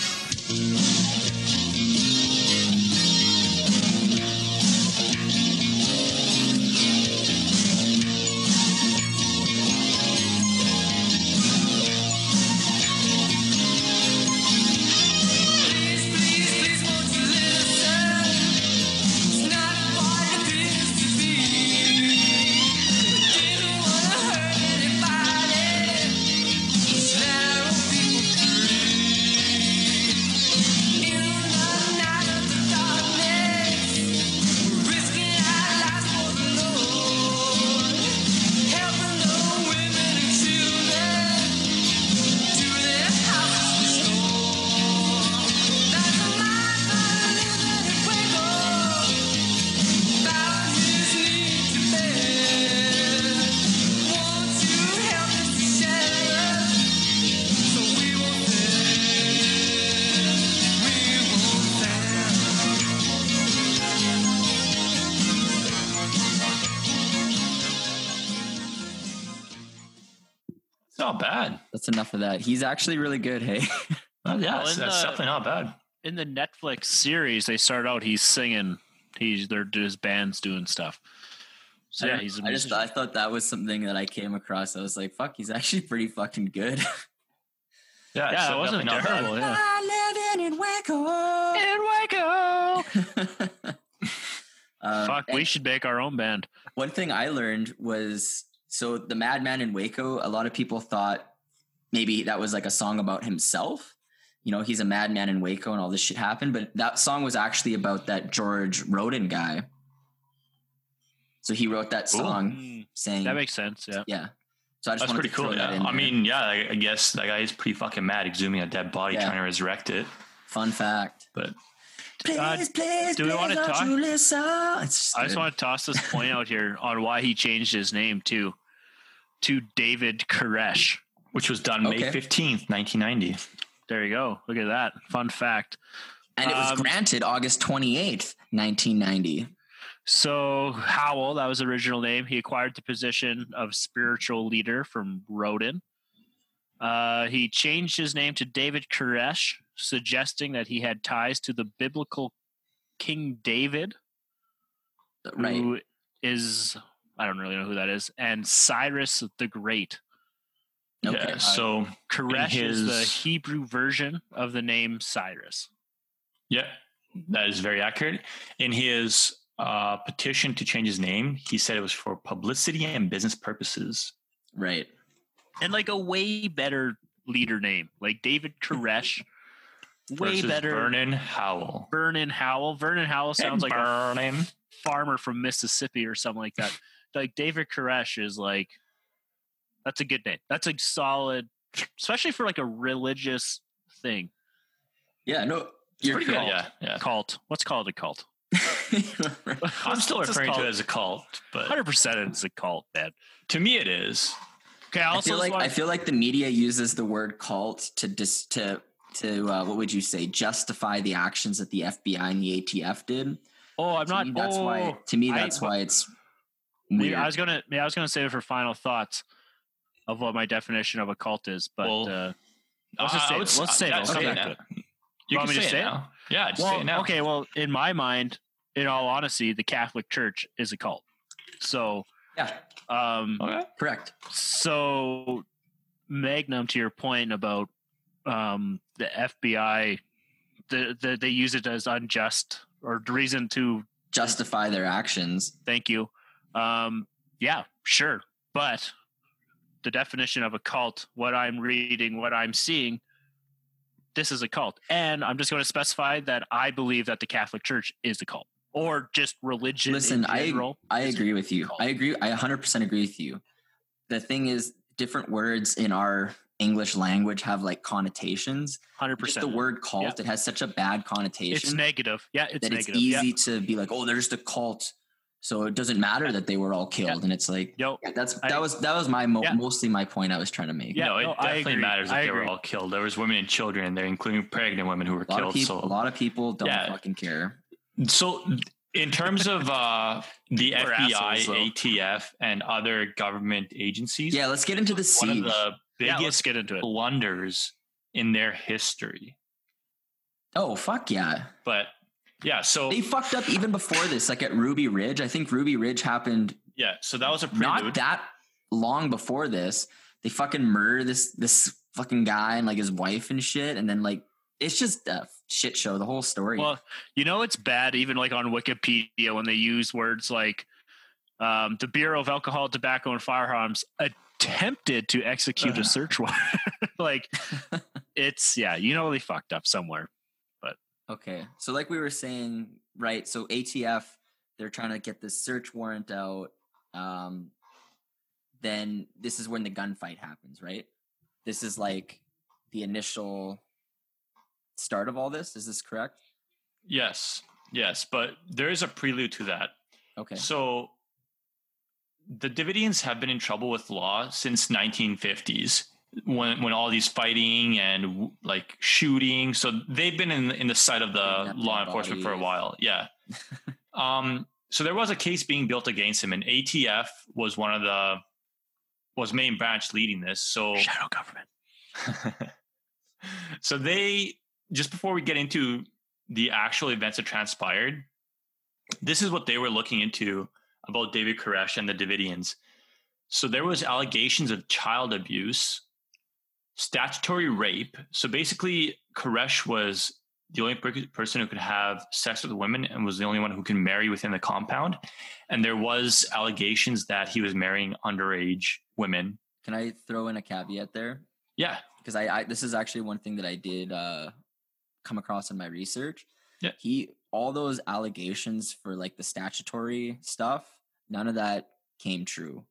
He's actually really good. Hey, Uh, yeah, Well, that's, that's the- definitely not bad. In the Netflix series, they start out he's singing. He's they're his band's doing stuff. So yeah, I- he's a I just. I thought that was something that I came across. I was like, fuck, he's actually pretty fucking good. Yeah, yeah, so it wasn't definitely not bad. terrible. Yeah. I live in Waco. In Waco. Um, Fuck, we should make our own band. One thing I learned was so the Madman in Waco. A lot of people thought maybe that was like a song about himself. You know, he's a madman in Waco and all this shit happened, but that song was actually about that George Roden guy. So he wrote that song Mm, saying, that makes sense. Yeah. yeah. So I just That's pretty to cool. Yeah. I there. mean, yeah, I, I guess that guy is pretty fucking mad, exhuming a dead body, Yeah. trying to resurrect it. fun fact. But Please, Uh, please, do we please wanna talk- you listen? It's just I just want to toss this point out here on why he changed his name to to David Koresh. Which was done May Okay. fifteenth, nineteen ninety. There you go. Look at that. Fun fact. and it was um, granted August 28th, 1990. So Howell, that was the original name. He acquired the position of spiritual leader from Roden. Uh, he changed his name to David Koresh, suggesting that he had ties to the biblical King David, Right. who is I don't really know who that is, and Cyrus the Great. Okay. Yeah. So Koresh is the Hebrew version of the name Cyrus. yeah, that is very accurate. In his uh, petition to change his name, he said it was for publicity and business purposes. Right. and like a way better leader name, like David Koresh. way better. Vernon Howell. Vernon Howell. Vernon Howell sounds like a Vernon. farmer from Mississippi or something like that. like David Koresh is like that's a good name. That's a solid, especially for like a religious thing. Yeah, no, you're Pretty good, yeah, yeah. Cult. What's called a cult? I'm still What's this referring to it as a cult, but Hundred percent, it's a cult, man. to me it is. Okay, I I also feel like I feel like the media uses the word cult to dis to to uh, what would you say justify the actions that the FBI and the ATF did. oh, I'm To not. me, that's oh, why. To me, I- that's why it's weird. I was gonna. Yeah, I was gonna save it for final thoughts of what my definition of a cult is, but Well, uh, let's just I save would it. Let's save it. Let's say come it back to it. You Want can me to say, say it it? now. Yeah, just say Well, it now. okay. Well, in my mind, in all honesty, the Catholic Church is a cult. So, yeah, um, Okay. correct. so Magnum, to your point about um, the FBI, the, the they use it as unjust or reason to Justify their actions. thank you. Um, yeah, sure, but the definition of a cult, what I'm reading, what I'm seeing, this is a cult, and I'm just going to specify that I believe that the Catholic Church is a cult, or just religion. Listen, I general I is agree with you. cult. I agree. I 100% agree with you. The thing is, different words in our English language have like connotations. Hundred Just the word cult, Yeah. it has such a bad connotation. It's negative. Yeah, it's that it's negative. Yeah. easy to be like, oh, they're just a cult, so it doesn't matter that they were all killed. And it's like, Yo, yeah, that's I- that was that was my mo- Yeah. mostly my point I was trying to make. Yeah, no, it no, definitely matters that they were all killed. There was women and children in there, including pregnant women who were killed. people, so, a lot of people don't Yeah. fucking care. so in terms of uh, the We're FBI, assholes. ATF, and other government agencies, Yeah, let's get into the one of siege. the yeah, let's biggest get into it. blunders in their history. oh fuck yeah, But yeah, so they fucked up even before this. Like at Ruby Ridge, I think Ruby Ridge happened yeah, so that was a prelude. not that long before this. They fucking murder this this fucking guy and like his wife and shit, and then like it's just a shit show. The whole story. Well, you know it's bad even like on Wikipedia when they use words like um, the Bureau of Alcohol, Tobacco, and Firearms attempted to execute a search warrant. like it's yeah, you know they fucked up somewhere. Okay. So like we were saying, right, so ATF they're trying to get this search warrant out. Um then this is when the gunfight happens, right? This is like the initial start of all this. Is this correct? Yes, yes, but there is a prelude to that. Okay. So the Davidians have been in trouble with law since 1950s when when all these fighting and like shooting. So they've been in in the sight of the law enforcement for a while. Yeah. um. So there was a case being built against him, and ATF was one of the was main branch leading this. So Shadow government. so they just before we get into the actual events that transpired, this is what they were looking into about David Koresh and the Davidians. So there was allegations of child abuse, statutory rape. So basically, Koresh was the only per- person who could have sex with women and was the only one who can marry within the compound. And there was allegations that he was marrying underage women. Can I throw in a caveat there? Yeah, Because I, I this is actually one thing that I did uh, come across in my research. Yeah. He all those allegations for like the statutory stuff, none of that came true.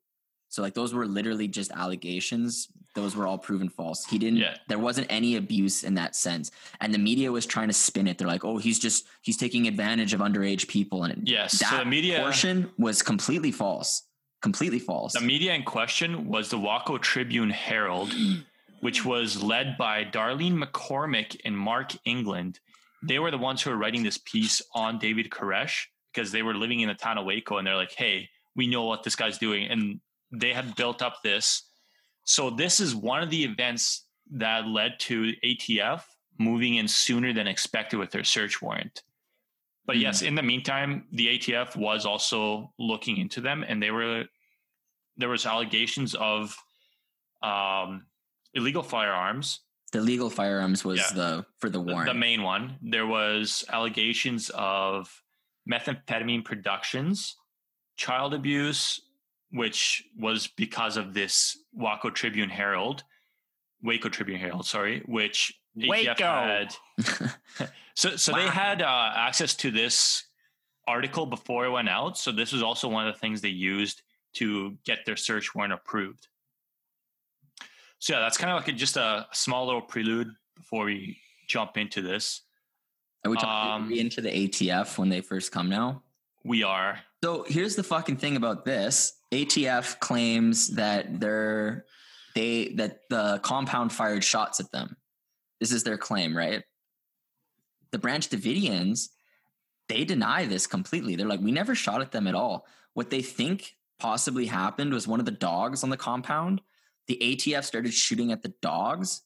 So like those were literally just allegations. Those were all proven false. He didn't Yeah. there wasn't any abuse in that sense. And the media was trying to spin it. They're like, "Oh, he's just he's taking advantage of underage people." And Yes, so that the media- portion was completely false. Completely false. The media in question was the Waco Tribune Herald, which was led by Darlene McCormick and Mark England. They were the ones who were writing this piece on David Koresh because they were living in the town of Waco and they're like, hey, we know what this guy's doing. And they had built up this. So, this is one of the events that led to ATF moving in sooner than expected with their search warrant. But yes, in the meantime, the ATF was also looking into them, and they were there was allegations of um, illegal firearms. the legal firearms was Yeah. the for the The, warrant. the main one. There was allegations of methamphetamine productions, child abuse, which was because of this Waco Tribune Herald, Waco Tribune Herald, sorry, which ATF Waco. had. So, so they had uh, access to this article before it went out. So this was also one of the things they used to get their search warrant approved. So yeah, that's kind of like a, just a small little prelude before we jump into this. Are we talking Um, into the ATF when they first come now? We are So here's the fucking thing about this. ATF claims that they're they that the compound fired shots at them. This is their claim, right? The Branch Davidians, they deny this completely. They're like, we never shot at them at all. What they think possibly happened was one of the dogs on the compound. The ATF started shooting at the dogs,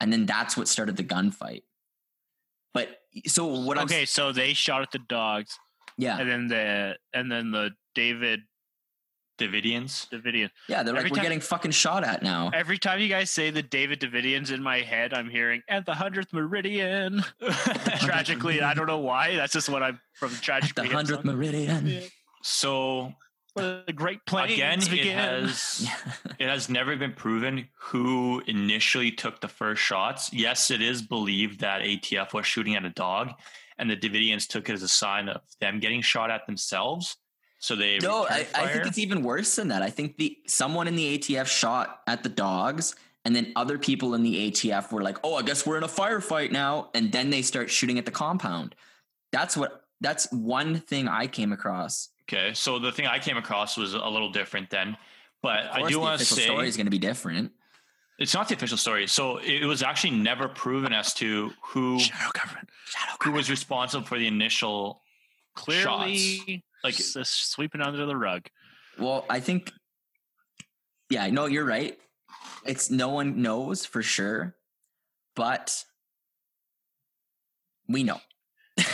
and then that's what started the gunfight. But so what I'm okay, so they shot at the dogs, yeah and then the and then the David Davidians. Davidian. yeah they're like every we're time- getting fucking shot at now. Every time you guys say the David Davidians in my head, I'm hearing at the hundredth meridian. Tragically, I don't know why. That's just what I'm from Tragic the hundredth meridian. Yeah. so the Great Plains again, it has it has never been proven who initially took the first shots. Yes, it is believed that ATF was shooting at a dog, and the Davidians took it as a sign of them getting shot at themselves. So they no, I, I think it's even worse than that. I think the someone in the ATF shot at the dogs, and then other people in the ATF were like, "Oh, I guess we're in a firefight now," and then they start shooting at the compound. That's what. That's one thing I came across. Okay, so the thing I came across was a little different then, but I do want to say story is going to be different. It's not the official story. So it was actually never proven as to who Shadow government. who was responsible for the initial Clearly, Like- like just uh, sweeping under the rug. Well, I think, yeah, no, you're right. It's no one knows for sure, but we know.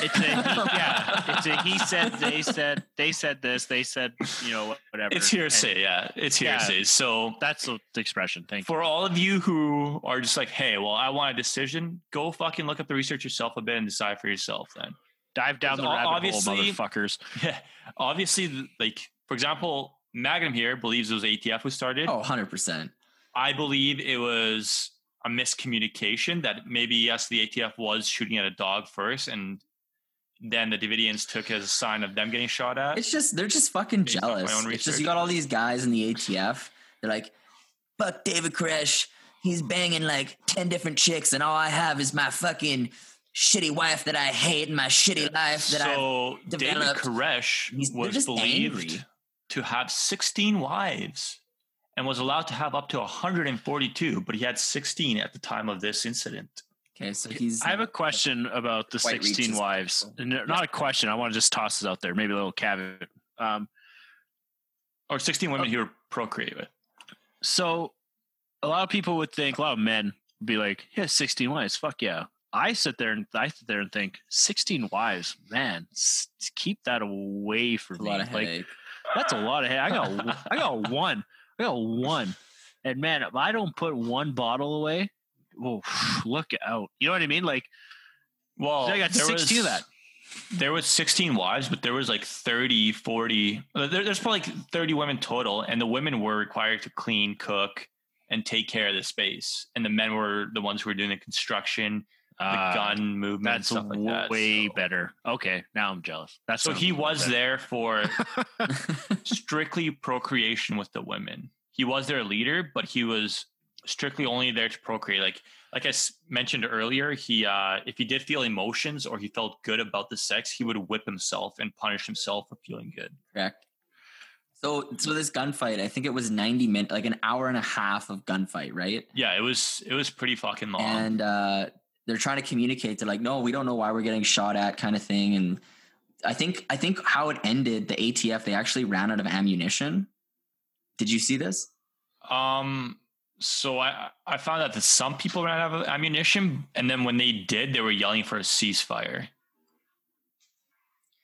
It's a he, yeah. It's a he said, they said, they said this, they said, you know, whatever. It's hearsay, yeah. It's Yeah. hearsay. So That's the the expression. Thank you. for all of you who are just like, hey, well, I want a decision, go fucking look up the research yourself a bit and decide for yourself then. Dive down the o- rabbit hole, obviously- motherfuckers. Yeah. Obviously, like, for example, Magnum here believes it was ATF who started. Oh, 100%. I believe it was a miscommunication that maybe, yes, the ATF was shooting at a dog first and then the Davidians took as a sign of them getting shot at. It's just, they're just fucking Based off my jealous. It's just, you got all these guys in the ATF. They're like, fuck David Koresh. He's banging like 10 different chicks, and all I have is my fucking shitty wife that I hate and my shitty life that I. so David developed- Koresh He's- was believed angry. to have 16 wives and was allowed to have up to 142, but he had 16 at the time of this incident. Okay, so he's. I have a question about the White 16 wives. N- Not a question. I want to just toss this out there. Maybe a little caveat. Um, Or 16 women he would procreate with. So a lot of people would think, a lot of men would be like, yeah, 16 wives. Fuck yeah. I sit there and I sit there and think, 16 wives, man, s- keep that away from a me. lot of like headache. that's a lot of head. I got I got one. I got one. And man, if I don't put one bottle away, oh, look out. You know what I mean? Like Well, I got there 16 of was- that. There was 16 wives, but there was like 30, 40. uh, There, there's probably like 30 women total, and the women were required to clean, cook, and take care of the space, and the men were the ones who were doing the construction, the uh, gun movement, That's stuff like that. way so. better. Okay, now I'm jealous. That's So he was there for strictly procreation with the women. He was their leader, but he was strictly only there to procreate. Like like I mentioned earlier, he uh, if he did feel emotions or he felt good about the sex, he would whip himself and punish himself for feeling good. Correct. So, so this gunfight, I think it was 90 minutes, like an hour and a half of gunfight, right? Yeah, it was it was pretty fucking long. And uh, they're trying to communicate. They're like, no, we don't know why we're getting shot at, kind of thing. And I think, I think how it ended, the ATF, they actually ran out of ammunition. Did you see this? Um, so I I found out that some people ran out of ammunition, and then when they did, they were yelling for a ceasefire.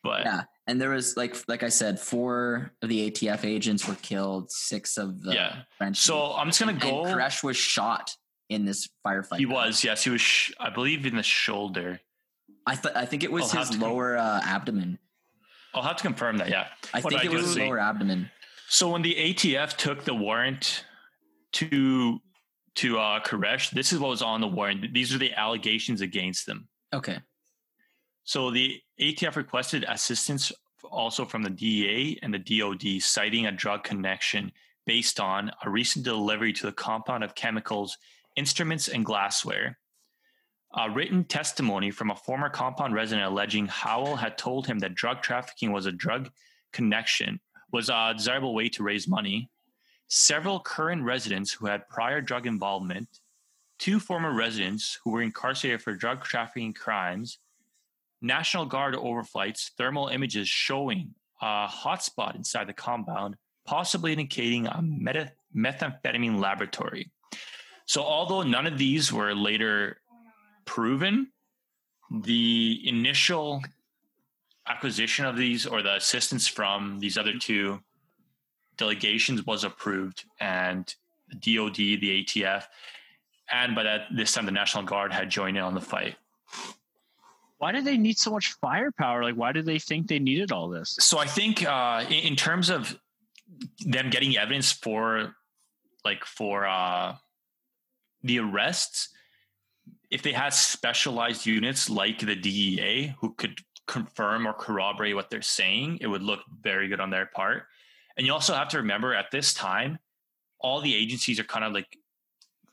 But Yeah. And there was like, like I said, four of the ATF agents were killed. Six of the yeah. French. So I'm just gonna and go. Koresh was shot in this firefight. He was, yes, he was. Sh- I believe in the shoulder. I thought. I think it was I'll his lower uh, abdomen. I'll have to confirm that. Yeah. I What think it was his lower abdomen. So when the ATF took the warrant to to uh, Koresh, this is what was on the warrant. These are the allegations against them. Okay. So the ATF requested assistance also from the DEA and the DOD, citing a drug connection based on a recent delivery to the compound of chemicals, instruments, and glassware. A written testimony from a former compound resident alleging Howell had told him that drug trafficking was a drug connection was a desirable way to raise money. Several current residents who had prior drug involvement, two former residents who were incarcerated for drug trafficking crimes, National Guard overflights, thermal images showing a hotspot inside the compound, possibly indicating a meta- methamphetamine laboratory. So, although none of these were later proven, the initial acquisition of these or the assistance from these other two delegations was approved, and the DoD, the ATF, and by that this time the National Guard had joined in on the fight. Why did they need so much firepower? Like, why did they think they needed all this? So I think uh, in, in terms of them getting evidence for like for uh, the arrests, if they had specialized units like the DEA who could confirm or corroborate what they're saying, it would look very good on their part. And you also have to remember at this time, all the agencies are kind of like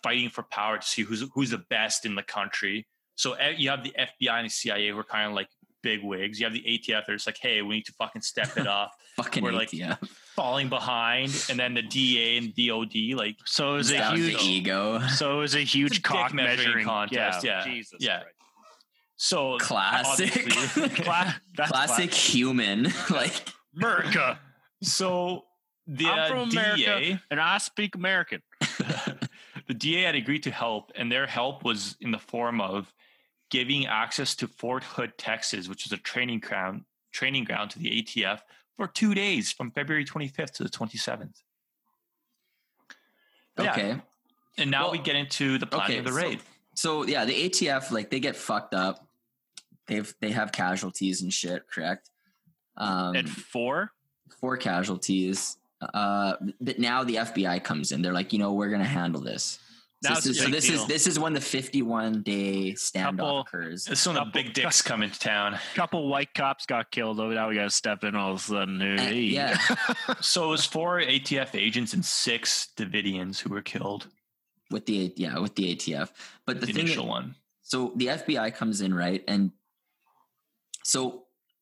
fighting for power to see who's who's the best in the country. So eh, you have the FBI and the CIA who are kind of like big wigs. You have the ATF that's like, hey, we need to fucking step it up. Fucking We're like- ATF. falling behind, and then the DA and DOD like So it was a That was huge. ego. So it was a huge dick cock measuring measuring contest, yeah. Jesus Yeah. Christ. so Classic. obviously- Cla- that's Classic human. like America. So the I'm uh, from DEA, America, and I speak American. the DA had agreed to help, and their help was in the form of giving access to Fort Hood, Texas, which is a training ground training ground to the ATF for two days from February 25th to the 27th. Yeah. okay. And now Well, we get into the planning okay, of the so- raid. So yeah, the ATF like they get fucked up. They've they have casualties and shit, correct? Um and four. Four casualties. Uh but now the FBI comes in. They're like, you know, we're gonna handle this. So this is, so this deal. is this is when the 51 day standoff Couple- occurs. It's when the big dicks come into town. A couple white cops got killed. Oh, now we got to step in all of a sudden. Uh, yeah. So it was four ATF agents and six Davidians who were killed. with the yeah, with the ATF. But the, The, thing initial one. so the FBI comes in, right? And so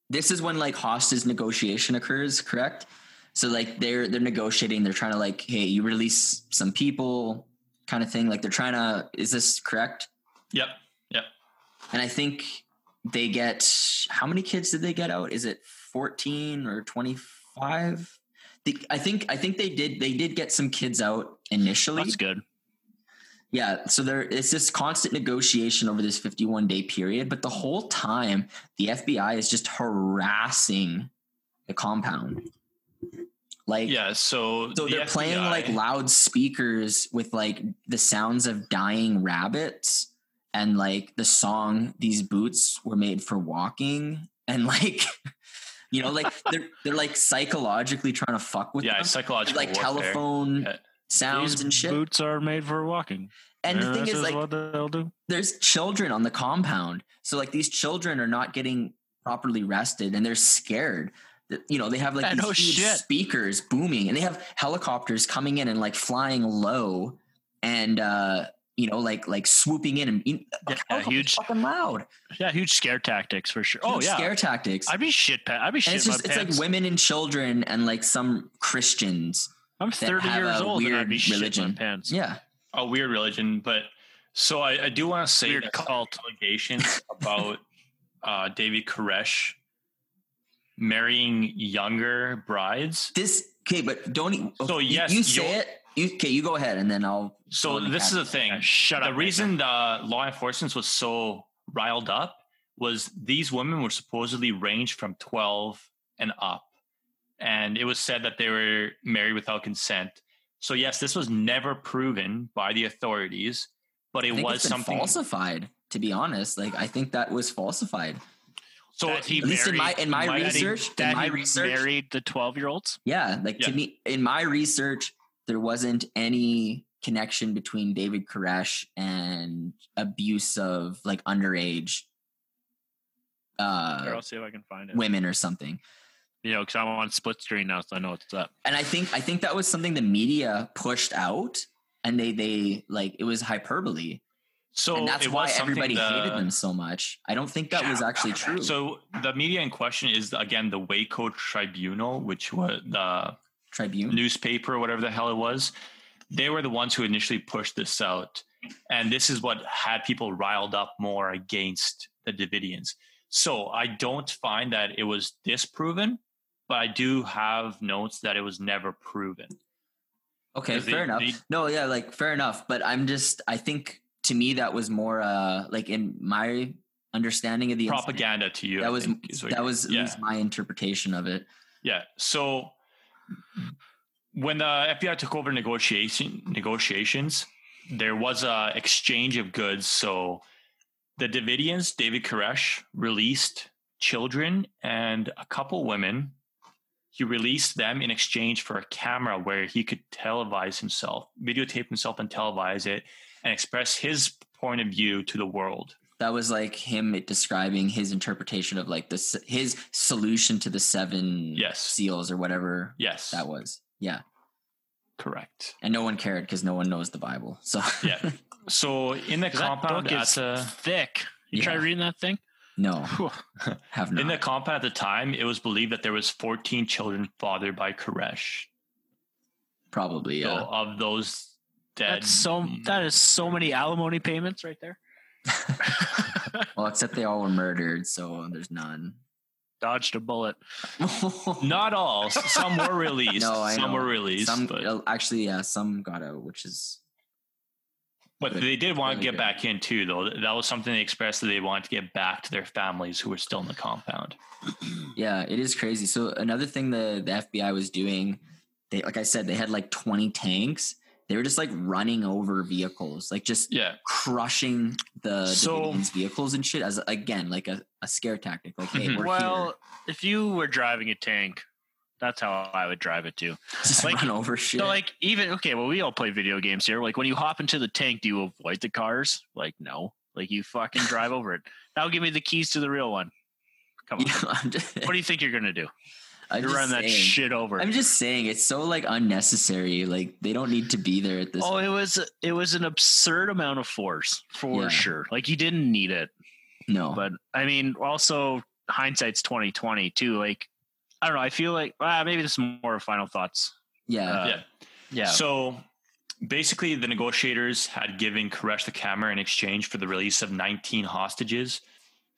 this is when like hostage negotiation occurs, correct? So like they're they're negotiating, they're trying to like, hey, you release some people, kind of thing. Like they're trying to is this correct? Yep. Yep. And I think they get how many kids did they get out? Is it 14 or 25? The, I think I think they did they did get some kids out initially. That's good. Yeah, so there it's this constant negotiation over this 51 day period, but the whole time the FBI is just harassing the compound. Like Yeah. So so the they're playing FBI like loudspeakers with like the sounds of dying rabbits and like the song these boots were made for walking and like you know like they're they're like psychologically trying to fuck with yeah, them. psychological like warfare. telephone Yeah. Sounds These and shit. boots are made for walking. and the thing is like what they'll do. there's children on the compound. So like these children are not getting properly rested and they're scared. You know, they have like Yeah, these no huge speakers booming and they have helicopters coming in and like flying low and uh you know like like swooping in and Yeah, helicopter's huge- fucking loud. Yeah, huge scare tactics for sure. Oh yeah, scare tactics. I'd be shit. Pa- I'd be shit. it's just it's like women and children and like some Christians. I'm 30 years old and I'd weird be shit my religion. pants. Yeah. a weird religion, but so I, I do want to say Weird that cult. allegations about uh, David Koresh marrying younger brides. This okay, but don't e- So, you- yes, you, say you'll- it. You, okay, you go ahead and then I'll So this is yeah. the thing. Yeah, shut the up. reason the law enforcement was so riled up was these women were supposedly ranged from 12 and up and it was said that they were married without consent so yes this was never proven by the authorities but it was something falsified. To be honest, like I think that was falsified. so that he at least in my- in my that he- research- in my research- married the 12 year olds. Yeah, like to me, in my research, there wasn't any connection between David Koresh and abuse of like underage Here, uh, I'll see if I can find it. women or something. You know, because I'm on split screen now, so I know what's up. And I think I think that was something the media pushed out, and they they like it was hyperbole, so and that's why everybody the- hated them so much. I don't think that was actually true. so the media in question is again the waco tribunal which was the Tribune. newspaper or whatever the hell it was they were the ones who initially pushed this out and this is what had people riled up more against the davidians so i don't find that it was disproven but i do have notes that it was never proven Okay, 'Cause they- fair enough. they- no, yeah, like fair enough. But I'm just, I think to me that was more, uh, like in my understanding of the incident, propaganda to you That was that you're- was at yeah. least my interpretation of it. Yeah. So when the FBI took over negotiation negotiations, there was a exchange of goods. So the Davidians, David Koresh, released children and a couple women. He released them in exchange for a camera where he could televise himself, videotape himself and televise it and express his point of view to the world. That was like him describing his interpretation of like this his solution to the seven Yes. seals or whatever Yes. that was. Yeah, correct. and no one cared because no one knows the Bible. So Yeah. So in the 'Cause that compound book is the thick. You try reading that thing? No, have not. In the compound at the time, it was believed that there was 14 children fathered by Koresh. Probably, So yeah. of those dead, That's so. That is so many alimony payments right there. well, except they all were murdered, so there's none. Dodged a bullet. not all. Some were released. No, I some know. were released, Some but, uh, actually, yeah, some got out, which is but good. they did want to get good. back in too. Though that was something they expressed that they wanted to get back to their families who were still in the compound. yeah, it is crazy. So another thing the the FBI was doing, they like I said, they had like 20 tanks. They were just like running over vehicles, like just Yeah. crushing the So- Davidians' vehicles and shit as again like a, a scare tactic. Like, hey, we're Well, here. if you were driving a tank, that's how I would drive it too. Just like- run over shit. So, like, even okay, well, we all play video games here. Like, when you hop into the tank, do you avoid the cars? Like, no. Like, you fucking drive over it. Now, give me the keys to the real one. Come on. Yeah, just, What do you think you're gonna do? I'm You're just that shit over. I'm just saying it's so like unnecessary. Like they don't need to be there at this. oh, it was it was an absurd amount of force for Yeah. sure. Like, you didn't need it. no, But I mean, also hindsight's twenty twenty too. Like, I don't know. I feel like ah, maybe this is more final thoughts. yeah, uh, yeah. Yeah. So basically, the negotiators had given Koresh the camera in exchange for the release of 19 hostages,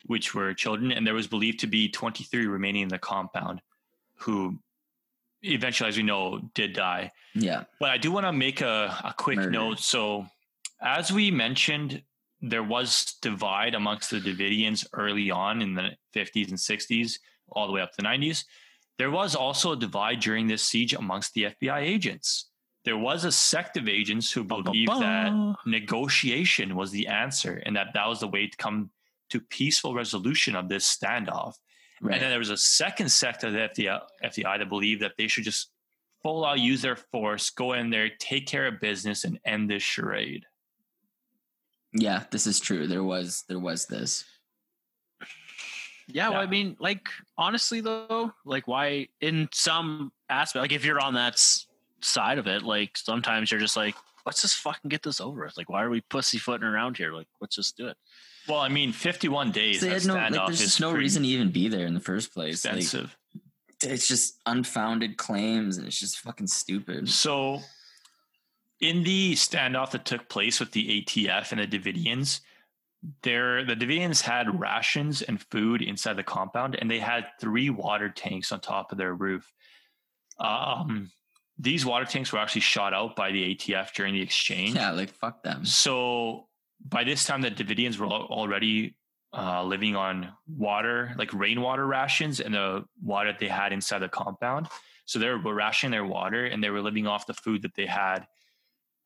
which were children, and there was believed to be 23 remaining in the compound who eventually, as we know, did die. Yeah. But I do want to make a, a quick Murder. note. So, as we mentioned, there was divide amongst the Davidians early on in the 50s and 60s, all the way up to the 90s. There was also a divide during this siege amongst the FBI agents. There was a sect of agents who Ba, ba, believed that negotiation was the answer and that that was the way to come to peaceful resolution of this standoff. Right. And then there was a second sect of the FBI, FBI that believed that they should just full out use their force, go in there, take care of business, and end this charade. yeah, this is true. There was there was this. Yeah, well, I mean, like honestly though, like why in some aspect, like if you're on that side of it, like sometimes you're just like, let's just fucking get this over with. Like, why are we pussyfooting around here? Like, let's just do it. Well, I mean, 51 days. They had no, like, there's just no reason to even be there in the first place. Like, it's just unfounded claims, and it's just fucking stupid. So, in the standoff that took place with the ATF and the Davidians, there the Davidians had rations and food inside the compound, and they had three water tanks on top of their roof. Um, these water tanks were actually shot out by the ATF during the exchange. Yeah, like fuck them. So by this time, the Davidians were already uh, living on water, like rainwater rations, and the water that they had inside the compound. So they were rationing their water, and they were living off the food that they had.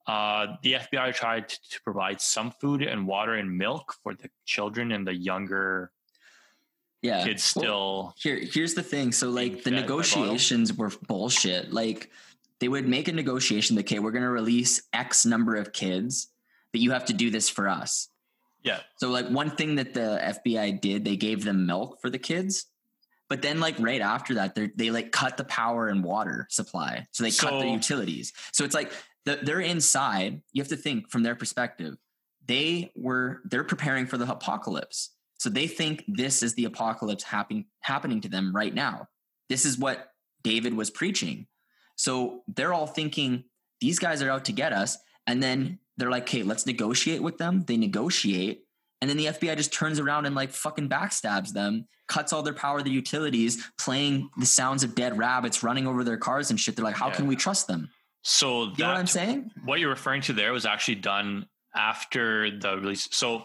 Uh, the FBI tried to, to provide some food and water and milk for the children and the younger Yeah, kids. Well, Still, Here, here's the thing. So, like, the negotiations were bullshit. Like, they would make a negotiation that, okay, we're going to release X number of kids, but you have to do this for us. yeah. So, like, one thing that the FBI did, they gave them milk for the kids. But then, like, right after that, they they like cut the power and water supply. So they cut the utilities. So it's like they're inside. You have to think from their perspective. They were they're preparing for the apocalypse. So they think this is the apocalypse happening happening to them right now. This is what David was preaching. So they're all thinking these guys are out to get us. And then they're like, okay, let's negotiate with them. They negotiate. And then the FBI just turns around and like fucking backstabs them, cuts all their power, the utilities, playing the sounds of dead rabbits running over their cars and shit. They're like, how can we trust them? So You know what I'm saying? what you're referring to there was actually done after the release. So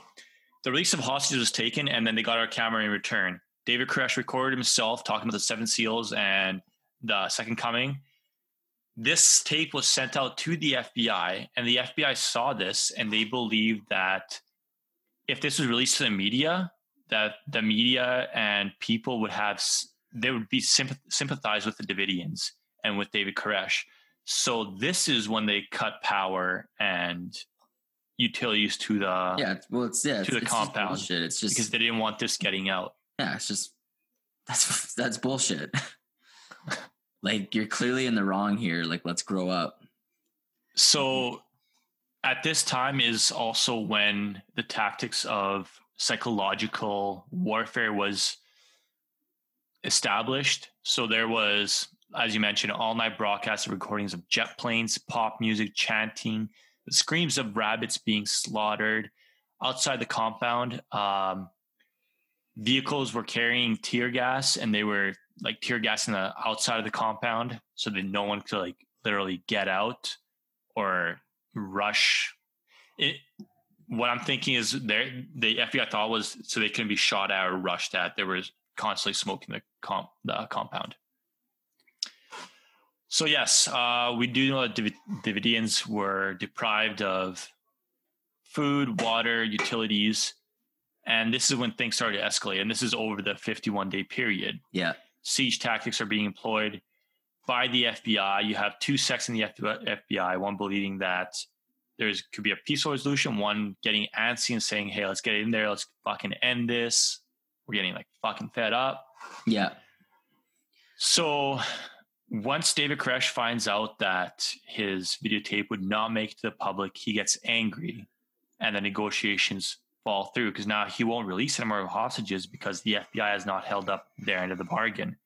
the release of hostages was taken, and then they got our camera in return. David Koresh recorded himself talking about the Seven Seals and the Second Coming. This tape was sent out to the FBI, and the FBI saw this, and they believed that if this was released to the media, that the media and people would have they would be sympath- sympathize with the Davidians and with David Koresh. So this is when they cut power and utilities to the Yeah. Well, it's yeah. It's, the it's just compound. bullshit. It's just because they didn't want this getting out. yeah. It's just that's that's bullshit. like you're clearly in the wrong here. Like let's grow up. So at this time is also when the tactics of psychological warfare was established. So there was, as you mentioned, all night broadcasts and recordings of jet planes, pop music, chanting, screams of rabbits being slaughtered outside the compound. Um, vehicles were carrying tear gas and they were like tear gas in the outside of the compound so that no one could like literally get out or rush. It what i'm thinking is there the fbi thought was so they couldn't be shot at or rushed at. They were constantly smoking the comp the compound so yes uh, we do know that David- davidians were deprived of food water utilities and this is when things started to escalate and this is over the 51 day period Yeah. siege tactics are being employed by the FBI. You have two sects in the FBI, one believing that there's could be a peaceful resolution, one getting antsy and saying, "Hey, let's get in there, let's fucking end this." We're getting like fucking fed up. Yeah. So once David Koresh finds out that his videotape would not make it to the public, he gets angry, and the negotiations fall through because now he won't release any more hostages because the FBI has not held up their end of the bargain.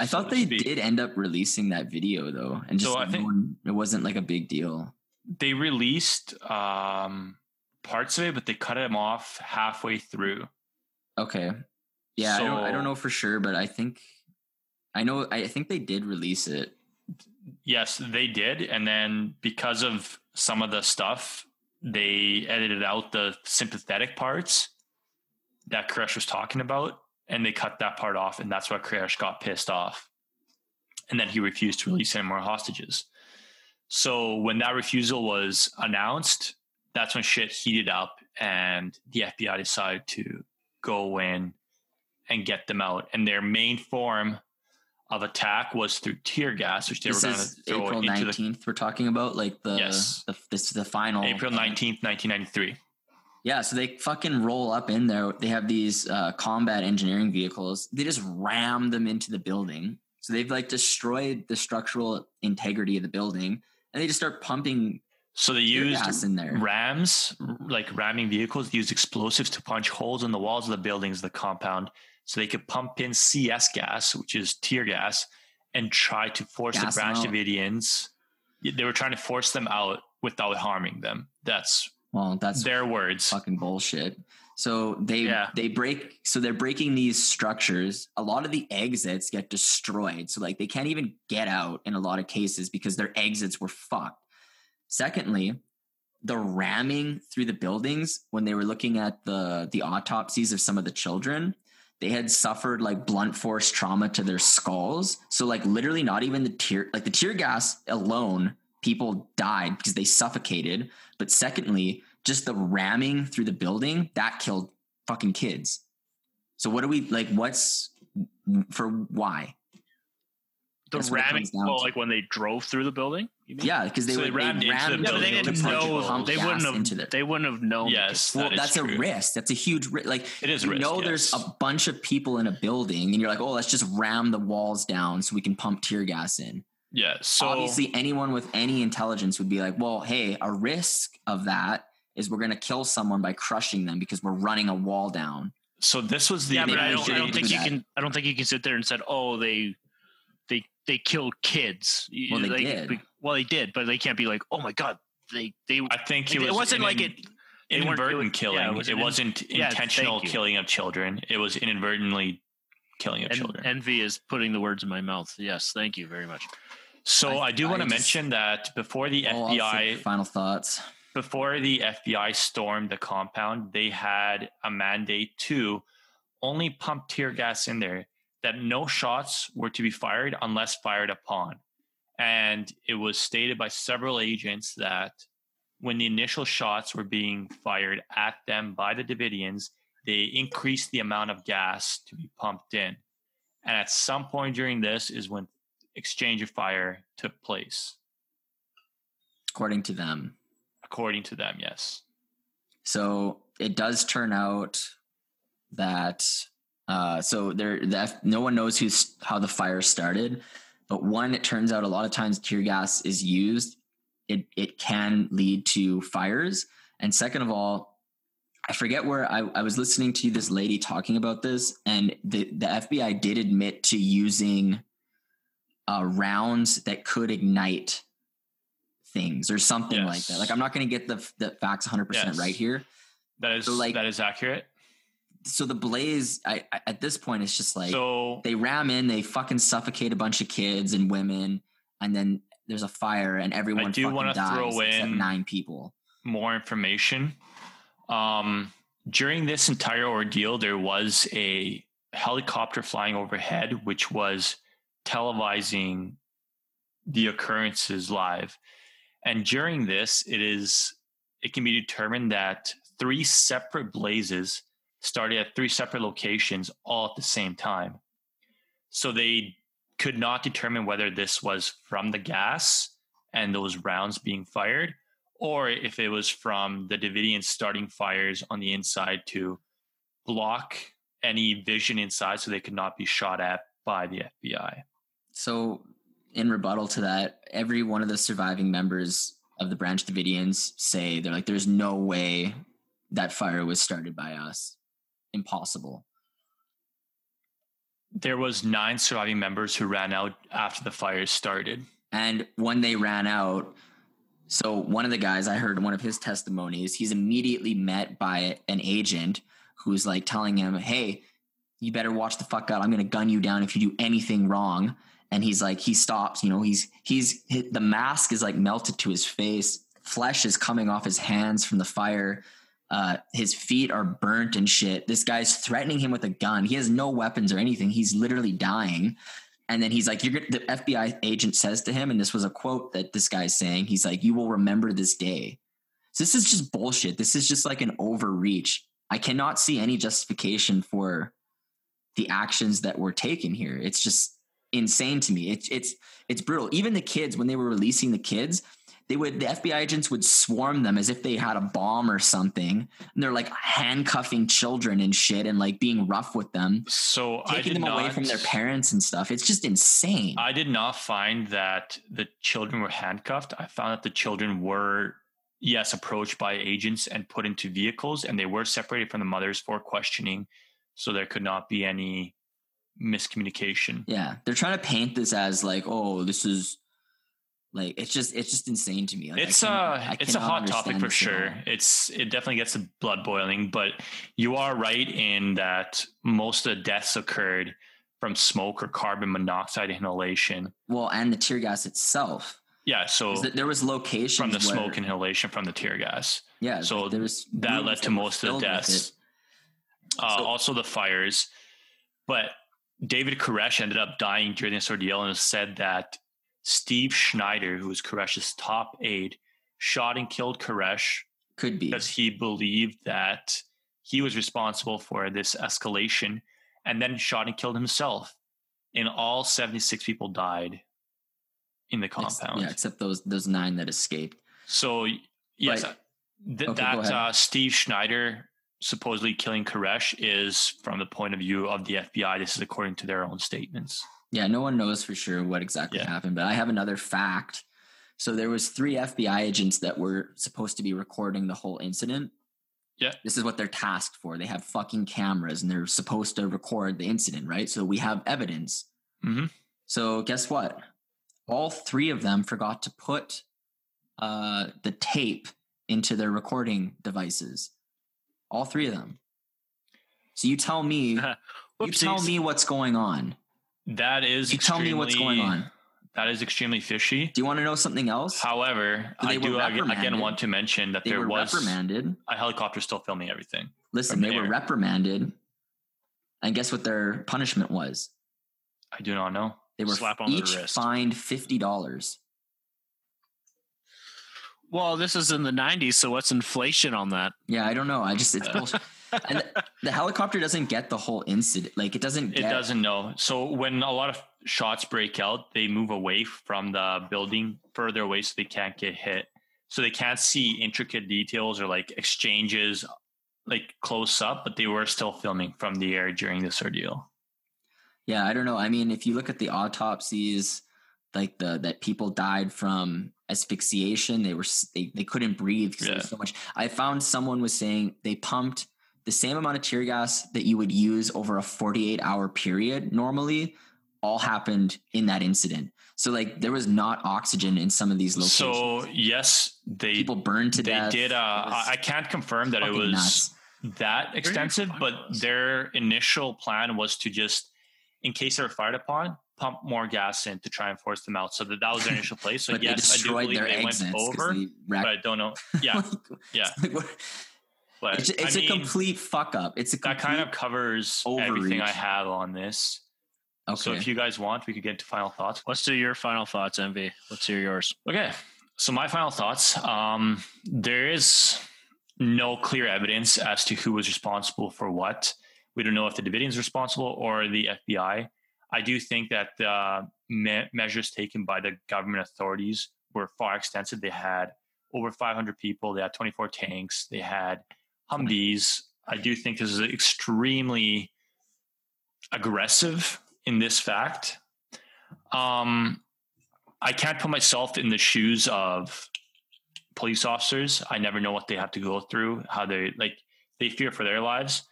I so thought they speak. did end up releasing that video though, and just So I think- it wasn't like a big deal. they released um, parts of it, but they cut him off halfway through. Okay. Yeah, I don't I don't know for sure, but I think I know I think they did release it. Yes, they did. And then because of some of the stuff, they edited out the sympathetic parts that Koresh was talking about, and they cut that part off, and that's why Koresh got pissed off. And then he refused to release any more hostages. So when that refusal was announced, that's when shit heated up, and the FBI decided to go in and get them out. And their main form of attack was through tear gas, which they this were going to throw April into the nineteenth. We're talking about like the Yes. the this is the final April nineteenth, nineteen ninety three. Yeah, so they fucking roll up in there. They have these uh, combat engineering vehicles. They just ram them into the building. So they've like destroyed the structural integrity of the building, and they just start pumping So they used in there. rams, like ramming vehicles, used explosives to punch holes in the walls of the buildings, of the compound, so they could pump in CS gas, which is tear gas, and try to force Gas the Branch. Davidians. They were trying to force them out without harming them. That's Well, that's their words. fucking bullshit. So they Yeah. they break so they're breaking these structures. A lot of the exits get destroyed. So like they can't even get out in a lot of cases because their exits were fucked. Secondly, the ramming through the buildings when they were looking at the the autopsies of some of the children, they had suffered like blunt force trauma to their skulls. So like literally not even the tear like the tear gas alone people died because they suffocated. But secondly, just the ramming through the building that killed fucking kids. So what do we like? What's for why? The That's ramming, well, like when they drove through the building. You mean? Yeah, because they So would they rammed they into the rammed Yeah, they didn't to know. holes. They gas wouldn't into have. there. They wouldn't have known. Yes, Well, that is that's a risk. That's a huge risk. Like It is a you risk, know, there's a bunch of people in a building, and you're like, oh, let's just ram the walls down so we can pump tear gas in. Yeah. So Obviously, anyone with any intelligence would be like, well, hey, a risk of that is we're going to kill someone by crushing them because we're running a wall down. so this was the yeah, but I they don't, I didn't don't do think you that. can. I don't think you can sit there and said, "Oh, they, they, they killed kids." You- Well, they like, did. be- Well, they did, but they can't be like, "Oh my god, they, they." I think he Like, was it wasn't in like an it. they weren't- it inadvertent killing. yeah, it it, was an in- wasn't Yeah, intentional thank killing of children. It was inadvertently killing of En- children. envy is putting the words in my mouth. Yes, thank you very much. so I- I, do I want to mention that before the Oh, FBI final thoughts. before the FBI stormed the compound, they had a mandate to only pump tear gas in there, that no shots were to be fired unless fired upon. And it was stated by several agents that when the initial shots were being fired at them by the Davidians, they increased the amount of gas to be pumped in. And at some point during this is when exchange of fire took place, According to them, according to them, yes. So it does turn out that uh, so there the F- no one knows who's how the fire started, but one it turns out a lot of times tear gas is used, it it can lead to fires, and second of all, I forget where I, I was listening to this lady talking about this, and the the FBI did admit to using uh, rounds that could ignite things or something like that. Like I'm not going to get the the facts 100 percent Yes. right here. That is So, like- that is accurate. So the blaze, I, I at this point, it's just like so they ram in, they fucking suffocate a bunch of kids and women, and then there's a fire and everyone I do fucking wanna throw in- nine people. more information. Um, during this entire ordeal, there was a helicopter flying overhead, which was televising the occurrences live. And during this, it is it can be determined that three separate blazes started at three separate locations all at the same time. So they could not determine whether this was from the gas and those rounds being fired or if it was from the Davidians starting fires on the inside to block any vision inside so they could not be shot at by the FBI. So in rebuttal to that, every one of the surviving members of the Branch Davidians say they're like, "There's no way that fire was started by us. Impossible." There was nine surviving members who ran out after the fires started. And when they ran out, so one of the guys, I heard one of his testimonies, he's immediately met by an agent who's like telling him, Hey, you better watch the fuck out. I'm going to gun you down if you do anything wrong. and he's like he stops. You know, he's he's he- the mask is like melted to his face. Flesh is coming off his hands from the fire. Uh, his feet are burnt and shit. This guy's threatening him with a gun. He has no weapons or anything. He's literally dying. And then he's like, "You're." The FBI agent says to him, and this was a quote that this guy's saying. He's like, "You will remember this day." So this is just bullshit. This is just like an overreach. I cannot see any justification for the actions that were taken here. It's just insane to me. It's it's it's brutal. Even the kids, when they were releasing the kids, they would the FBI agents would swarm them as if they had a bomb or something. And they're like handcuffing children and shit and like being rough with them, So I taking them not, away from their parents and stuff. It's just insane. I did not find that the children were handcuffed. I found that the children were, yes, approached by agents and put into vehicles, and they were separated from the mothers for questioning, so there could not be any miscommunication. yeah, they're trying to paint this as like, oh, this is like it's just it's just insane to me. Like, I it's a it's a hot topic for sure. all. It's it definitely gets the blood boiling, but you are right in that most of the deaths occurred from smoke or carbon monoxide inhalation. Well, and the tear gas itself. Yeah, so There was locations from the where- smoke inhalation from the tear gas. Yeah, So there was that led to most of the deaths. Uh, So- also the fires. But David Koresh ended up dying during this ordeal and said that Steve Schneider, who was Koresh's top aide, shot and killed Koresh Could be. because he believed that he was responsible for this escalation and then shot and killed himself. And all 76 people died in the compound. yeah, except those those nine that escaped. So yes, Right. th- Okay, that uh, Steve Schneider supposedly killing Koresh is from the point of view of the FBI. This is according to their own statements. Yeah, no one knows for sure what exactly Yeah. happened, but I have another fact. So there was three FBI agents that were supposed to be recording the whole incident. Yeah. This is what they're tasked for. They have fucking cameras and they're supposed to record the incident, right? So we have evidence. Mhm. So guess what? All three of them forgot to put uh, the tape into their recording devices. All three of them. So you tell me, you tell me what's going on. That is You tell me what's going on. That is extremely fishy. Do you want to know something else? However, I do ag- again want to mention that they there were was reprimanded. a helicopter still filming everything. Listen, they the were air. reprimanded. And guess what their punishment was? I do not know. They were Slap on the each wrist. fined fifty dollars. Well, this is in the 90s, so what's inflation on that? Yeah, I don't know. I just it's bullshit. And the, the helicopter doesn't get the whole incident. Like it doesn't It doesn't know. So when a lot of shots break out, they move away from the building further away so they can't get hit. So they can't see intricate details or like exchanges like close up, but they were still filming from the air during this ordeal. Yeah, I don't know. I mean, if you look at the autopsies, like the that people died from asphyxiation, they were they, they couldn't breathe because Yeah. so much. I found someone was saying they pumped the same amount of tear gas that you would use over a 48 hour period normally all happened in that incident. So like there was not oxygen in some of these locations. So yes, they people burned to they death. did. Uh, was I I can't confirm that it was nuts. that extensive, but their initial plan was to just, in case they were fired upon, pump more gas in to try and force them out. So that that was their initial place. So yes, they I do destroyed believe their they went over, they but I don't know. Yeah, yeah. Like, what- but it's, it's I a mean, complete fuck up. It's a that kind of complete- covers everything I have on this. okay. So if you guys want, we could get to final thoughts. Let's do your final thoughts, Envy. Let's hear yours. Okay. So my final thoughts. Um, there is no clear evidence as to who was responsible for what. We don't know if the Davidians responsible or the FBI. I do think that the me- measures taken by the government authorities were far extensive. They had over 500 people. They had 24 tanks. They had Humvees. I do think this is extremely aggressive in this fact. Um, I can't put myself in the shoes of police officers. I never know what they have to go through, how they like they fear for their lives.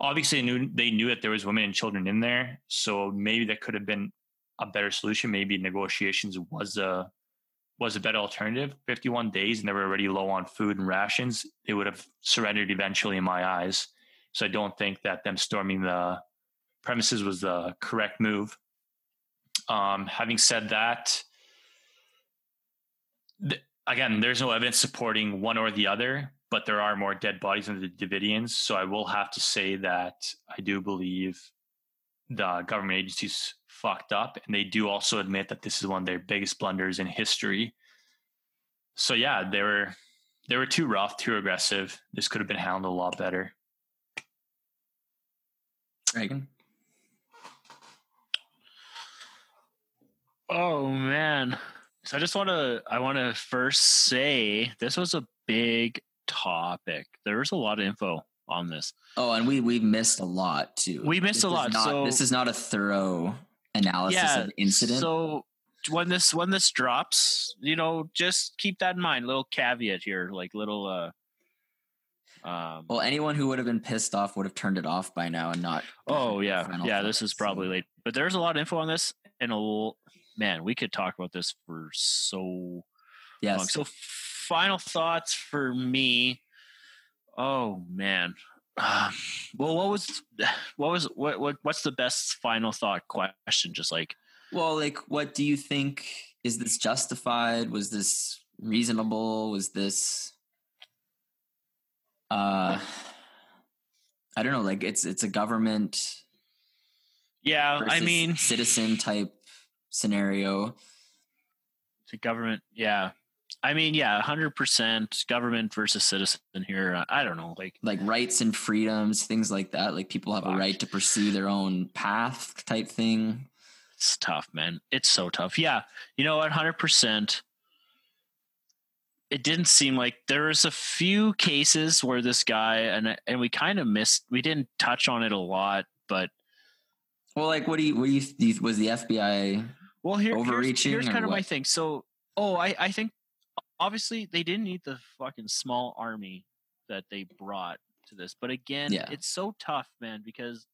Obviously, they knew they knew that there was women and children in there, so maybe that could have been a better solution. Maybe negotiations was a was a better alternative. Fifty one days, and they were already low on food and rations. They would have surrendered eventually, in my eyes. So I don't think that them storming the premises was the correct move. Um, having said that, th- again, there's no evidence supporting one or the other, but there are more dead bodies in the Davidians. So I will have to say that I do believe the government agencies fucked up, and they do also admit that this is one of their biggest blunders in history. So yeah, they were they were too rough, too aggressive. This could have been handled a lot better. Dragon. Oh man. So I just want to I want to first say this was a big topic. There was a lot of info on this. Oh, and we we missed a lot too. We missed This a lot, Not, so- this is not a thorough analysis of the incident. So when this when this drops, you know, just keep that in mind. Little caveat here, like little uh um well, anyone who would have been pissed off would have turned it off by now and not. Oh yeah, yeah. This is probably late, but there's a lot of info on this, and a little, man, we could talk about this for so long. So, final thoughts for me. Oh man. Um, well, what was what was what, what what's the best final thought question? Just like Well, like, what do you think? Is this justified? Was this reasonable? Was this? Uh, I don't know. Like, it's it's a government. yeah, I mean, citizen type scenario. the government. Yeah, I mean, yeah, hundred percent government versus citizen here. I, I don't know, like like rights and freedoms, things like that. Like people have a right to pursue their own path, type thing. it's tough, man. It's so tough. Yeah, you know what? Hundred percent. It didn't seem like there was a few cases where this guy and uh, and we kind of missed. We didn't touch on it a lot, but Well, like, what do you? What do you? Was the FBI? well, here here's- Overreaching Here's, or kind of my thing. So, oh, I I think obviously they didn't need the fucking small army that they brought to this, but again, Yeah. it's so tough, man, because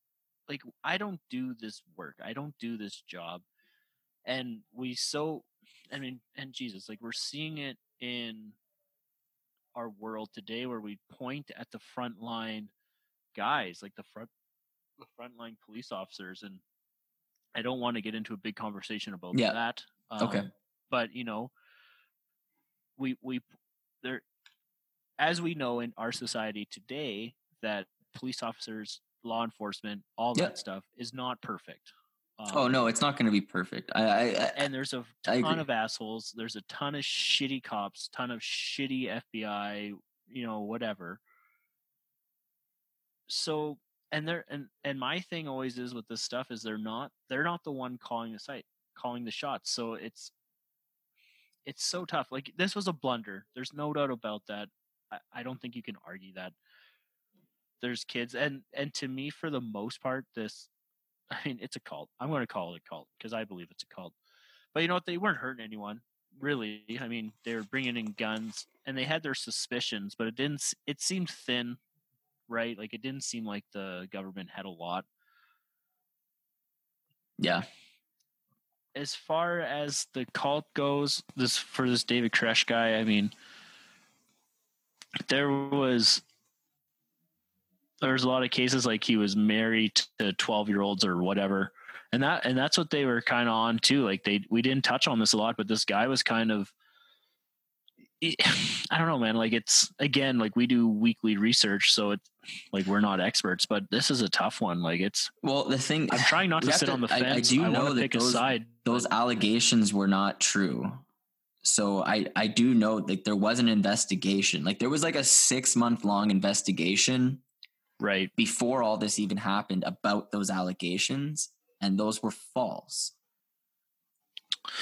like I don't do this work, I don't do this job, and we so I mean, and Jesus, like we're seeing it in our world today where we point at the front line guys, like the front the frontline police officers and I don't want to get into a big conversation about Yeah. that. Okay. um, But you know, we we there as we know in our society today that police officers, law enforcement, all Yeah. that stuff is not perfect. Oh Um, no, it's not going to be perfect. I, I, I and there's a ton of assholes. There's a ton of shitty cops, ton of shitty FBI, you know, whatever. So, and they're and and my thing always is with this stuff is they're not they're not the one calling the site, calling the shots. So it's it's so tough. Like this was a blunder. There's no doubt about that. I, I don't think you can argue that. There's kids and and to me for the most part this I mean, it's a cult. I'm going to call it a cult because I believe it's a cult. But you know what? They weren't hurting anyone, really. I mean, they were bringing in guns, and they had their suspicions, but it didn't. It seemed thin, right? Like it didn't seem like the government had a lot. yeah, As far as the cult goes, this for this David Koresh guy, I mean, there was there was a lot of cases like he was married to 12 year olds or whatever. And that and that's what they were kind of on too. Like they we didn't touch on this a lot but this guy was kind of i don't know man like it's again like we do weekly research so it's like we're not experts but this is a tough one like it's Well, the thing i'm trying not to sit on the I- fence I, do wanna know that those, side those allegations were not true. So I I do know like there was an investigation. Like there was like a six month long investigation right before all this even happened about those allegations, and those were false.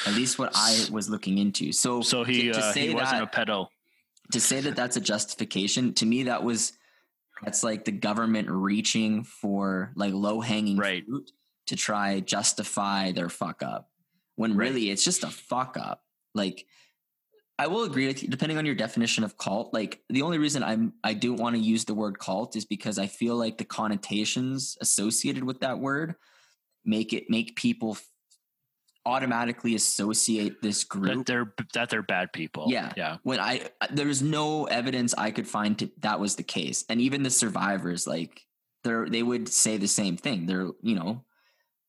At least what I was looking into. So so he to, to uh, say he wasn't that, a pedo to say that that's a justification to me that was that's like the government reaching for like low hanging Right. fruit to try justify their fuck up when Right. really it's just a fuck up like i will agree with you depending on your definition of cult like the only reason i'm i do want to use the word cult is because i feel like the connotations associated with that word make it make people automatically associate this group that they're that they're bad people Yeah. yeah when I there's no evidence I could find to, that was the case, and even the survivors like they they would say the same thing. They're you know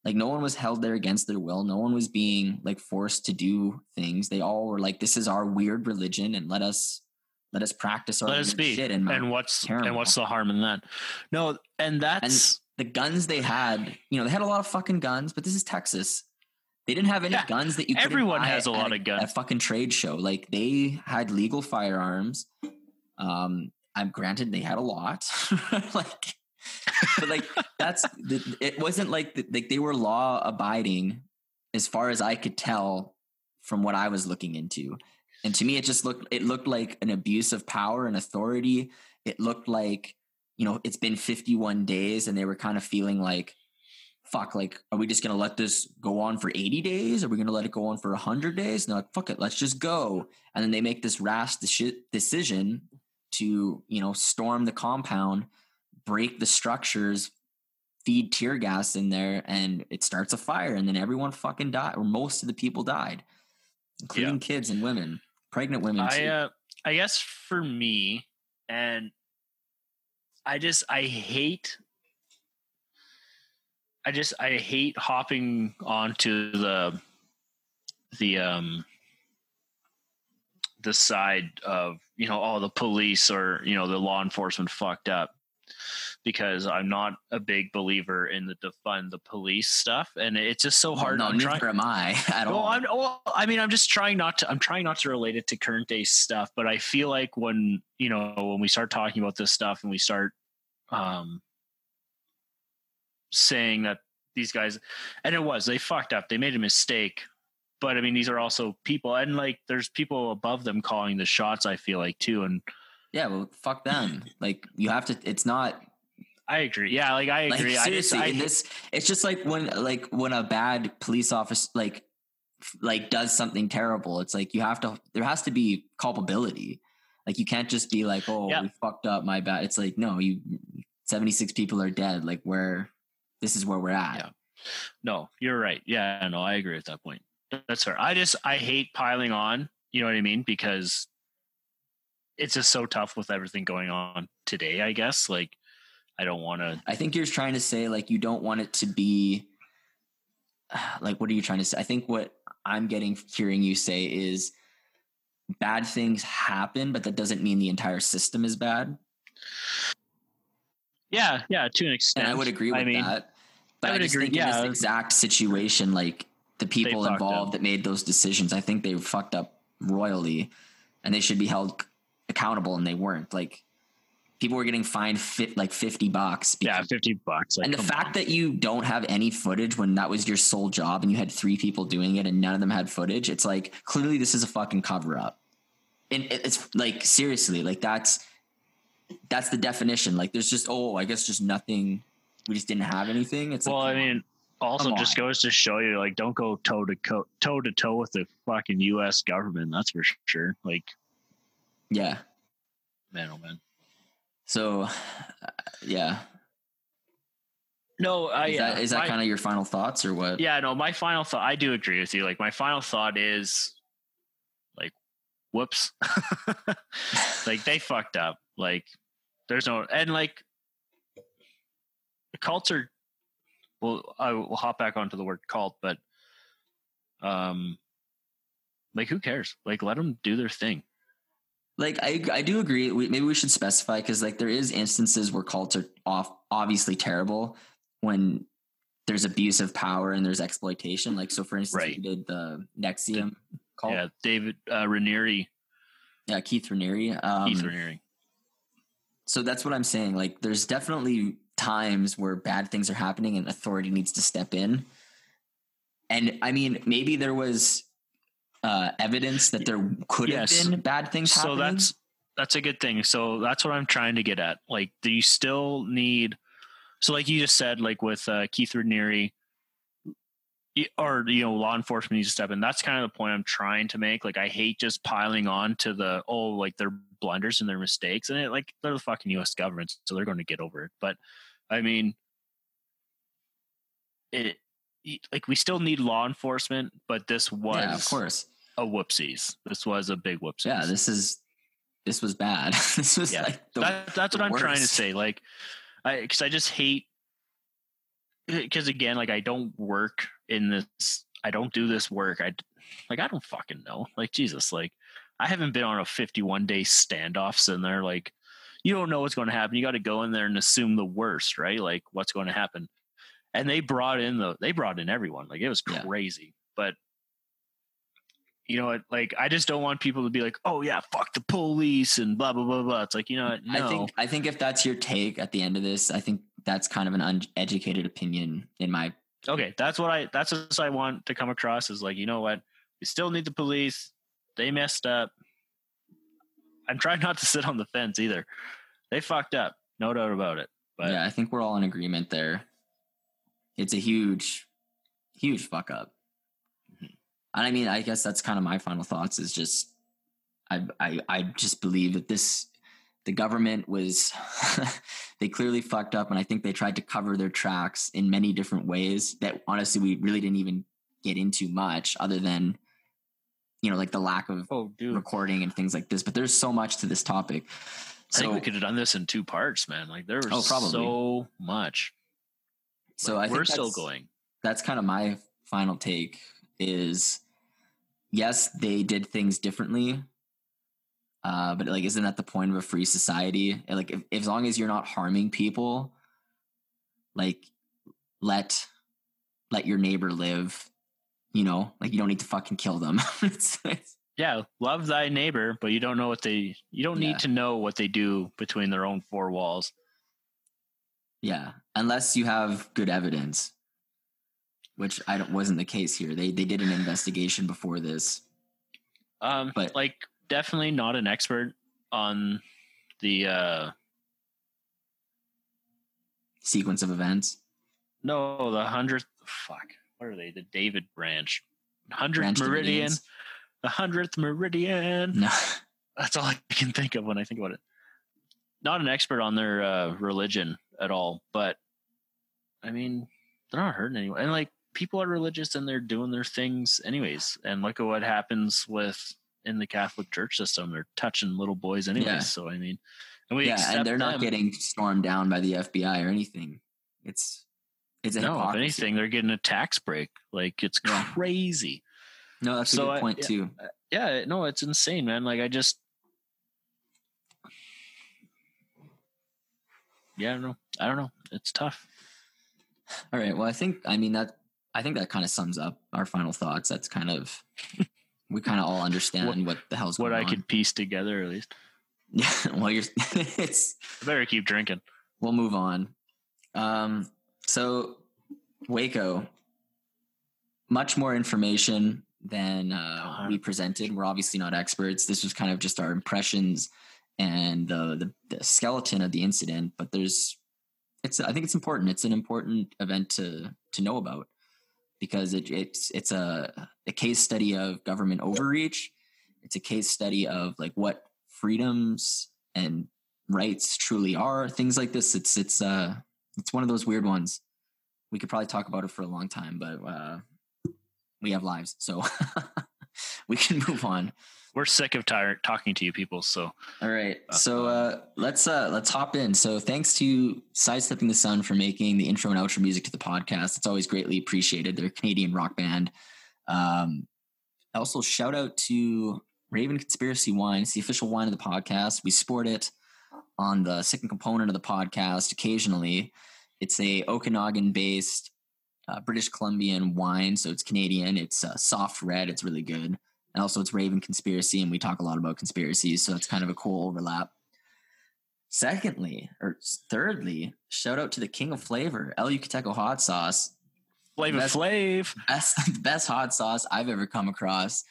Like no one was held there against their will. No one was being like forced to do things. They all were like, "This is our weird religion, and let us let us practice our Let us be. shit." And, And what's and what's the harm in that? No, and that's the guns they had, you know, they had a lot of fucking guns, but this is Texas. They didn't have any Yeah, guns that you. everyone has a lot of guns. A fucking trade show, like they had legal firearms. Um, I'm granted they had a lot, like, but like that's the, it wasn't like the, like they were law abiding, as far as I could tell from what I was looking into. And to me, it just looked it looked like an abuse of power and authority. It looked like you know it's been 51 days, and they were kind of feeling like, fuck, like are we just gonna let this go on for 80 days? Are we gonna let it go on for 100 days? And they're like, fuck it, let's just go. And then they make this rash deci- decision to you know storm the compound, break the structures, feed tear gas in there, and it starts a fire, and then everyone fucking died, or most of the people died, including kids and women, pregnant women. I too. uh, I guess for me, and I just I hate. I just I hate hopping onto the the um the side of you know all the police or you know the law enforcement fucked up because I'm not a big believer in the defund the police stuff and it's just so hard. no, I'm neither am I at well, all. I'm, well, I mean, I'm just trying not to. I'm trying not to relate it to current day stuff, but I feel like when you know when we start talking about this stuff and we start um, saying that these guys, and it was they fucked up, they made a mistake, but I mean, these are also people, and like there's people above them calling the shots. I feel like too, and yeah, well, fuck them. like you have to. It's not I agree. Yeah, like I like agree. I just, seriously. I, this, it's just like when like when a bad police officer like like does something terrible. It's like you have to. There has to be culpability. Like you can't just be like, oh, Yeah. we fucked up. My bad. It's like no, you. Seventy six people are dead. Like where, this is where we're at. Yeah. No, you're right. Yeah, no, I agree at that point. That's fair. I just I hate piling on. You know what I mean? Because it's just so tough with everything going on today. I guess like I don't want to. I think you're trying to say like you don't want it to be like what are you trying to say? I think what I'm getting hearing you say is bad things happen, but that doesn't mean the entire system is bad. Yeah, yeah, to an extent. And I would agree with I mean, that. But I I, would just agree, think in yeah. this exact situation, like the people involved up. that made those decisions, I think they fucked up royally and they should be held accountable and they weren't. Like people were getting fined fit like 50 bucks. Yeah, fifty bucks. Like, and the fact on. that you don't have any footage when that was your sole job and you had three people doing it and none of them had footage, it's like clearly this is a fucking cover up. And it's like seriously, like that's that's the definition. Like there's just oh, I guess just nothing. We just didn't have anything. It's well, like, I mean, also just on. goes to show you, like, don't go toe to toe toe to toe with the fucking U.S. government. That's for sure. Like, yeah. man, oh man. So, uh, yeah. No, I Is that, is that kind of your final thoughts or what? yeah no my final thought i do agree with you like my final thought is like whoops like they fucked up like there's no and like the cults are well i will hop back onto the word cult but um like who cares like let them do their thing Like I, I do agree. We, maybe we should specify because like there is instances where cults are off obviously terrible when there's abuse of power and there's exploitation. Like so, for instance, Right. we did the NXIVM cult. yeah david uh Raniere yeah, Keith Raniere. Um, keith Raniere so that's what I'm saying. Like, there's definitely times where bad things are happening and authority needs to step in. And I mean, maybe there was uh, evidence that there could Yes. have been bad things so happening. that's that's a good thing so that's what i'm trying to get at like do you still need so like you just said like with uh, keith raniere or you know law enforcement needs to step in that's kind of the point i'm trying to make like i hate just piling on to the oh like their blunders and their mistakes and it like they're the fucking us government so they're going to get over it but i mean it like we still need law enforcement but this was yeah, of course. a whoopsies this was a big whoopsies Yeah, this is this was bad. this was Yeah. like the, that, that's what I'm trying to say. Like, I because I just hate because again, like I don't work in this. I don't do this work. I like I don't fucking know. Like Jesus, like I haven't been on a 51 day standoffs in there. Like you don't know what's going to happen. You got to go in there and assume the worst, right? Like what's going to happen. And they brought in the they brought in everyone. Like it was Yeah. crazy. But you know what? Like I just don't want people to be like, oh yeah, fuck the police and blah blah blah blah. It's like you know what? No. I think I think if that's your take at the end of this, I think that's kind of an uneducated opinion in my okay, that's what I that's what I want to come across is like, you know what? We still need the police. They messed up. I'm trying not to sit on the fence either. They fucked up, no doubt about it. But yeah, I think we're all in agreement there. It's a huge, huge fuck up. Mm-hmm. And I mean, I guess that's kind of my final thoughts. Is just, I, I, I just believe that this, the government was, they clearly fucked up, and I think they tried to cover their tracks in many different ways that honestly we really didn't even get into much, other than, you know, like the lack of oh, recording and things like this. But there's so much to this topic. I think we could have done this in two parts, man. Like there was Oh, probably. so much. so Like, I think we're still going. that's kind of my final take is yes they did things differently uh but like isn't that the point of a free society? Like if, as long as you're not harming people like let let your neighbor live you know? Like you don't need to fucking kill them. It's- it's- Yeah, love thy neighbor, but you don't know what they you don't Yeah. need to know what they do between their own four walls. yeah unless you have good evidence which i don't wasn't the case here. They they did an investigation before this. Um But- like definitely not an expert on the uh sequence of events no, the hundredth fuck. What are they? The David branch. Hundredth meridian. The hundredth meridian. no That's all I can think of when I think about it. Not an expert on their uh, religion at all, but I mean, they're not hurting anyone. And like, people are religious and they're doing their things anyways. And look at what happens with in the Catholic Church system. They're touching little boys anyway. Yeah. So I mean, and we yeah, and they're not getting stormed down by the FBI or anything. It's it's a no. If anything, they're getting a tax break. Like it's Yeah. crazy. No, that's So a good point yeah. too. Uh, yeah, no, it's insane, man. Like I just, yeah, I don't know. I don't know. It's tough. All right. Well, I think I mean that I think that kind of sums up our final thoughts. That's kind of we kind of all understand what, the hell's going on. What I on. could piece together, at least. Yeah. Well, you're. it's. I better keep drinking. We'll move on. Um. So, Waco. Much more information than uh, Uh-huh. we presented. We're obviously not experts. This was kind of just our impressions and the, the the skeleton of the incident. But there's, it's. I think it's important. It's an important event to to know about because it, it's it's a a case study of government overreach. It's a case study of like what freedoms and rights truly are. Things like this. It's it's uh it's one of those weird ones. We could probably talk about it for a long time, but uh, we have lives, so we can move on. We're sick of tired talking to you people. So All right. So uh, let's uh, let's hop in. So thanks to Sidestepping the Sun for making the intro and outro music to the podcast. It's always greatly appreciated. They're a Canadian rock band. Um, also, shout out to Raven Conspiracy Wine. It's the official wine of the podcast. We sport it on the second component of the podcast occasionally. It's a Okanagan based uh, British Columbian wine, so it's Canadian. It's uh, soft red. It's really good. And also, it's Raven Conspiracy, and we talk a lot about conspiracies, so it's kind of a cool overlap. Secondly, or thirdly, shout out to the king of flavor, El Yucateco hot sauce. Flavor Best- Flav. Best, best hot sauce I've ever come across.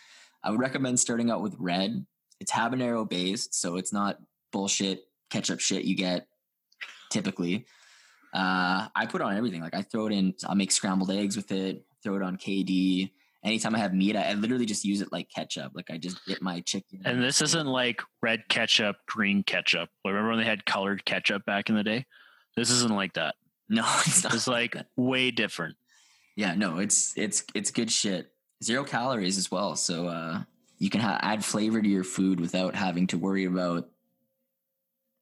I would recommend starting out with red. It's habanero based, so it's not bullshit ketchup shit you get typically. Uh, I put on everything. Like I throw it in. I'll make scrambled eggs with it. Throw it on KD. Anytime I have meat, I, I literally just use it like ketchup. Like I just dip my chicken. And this isn't like red ketchup, green ketchup. Remember when they had colored ketchup back in the day? This isn't like that. no, it's not. It's like way different. yeah, no, it's it's it's good shit. Zero calories as well, so uh, you can ha- add flavor to your food without having to worry about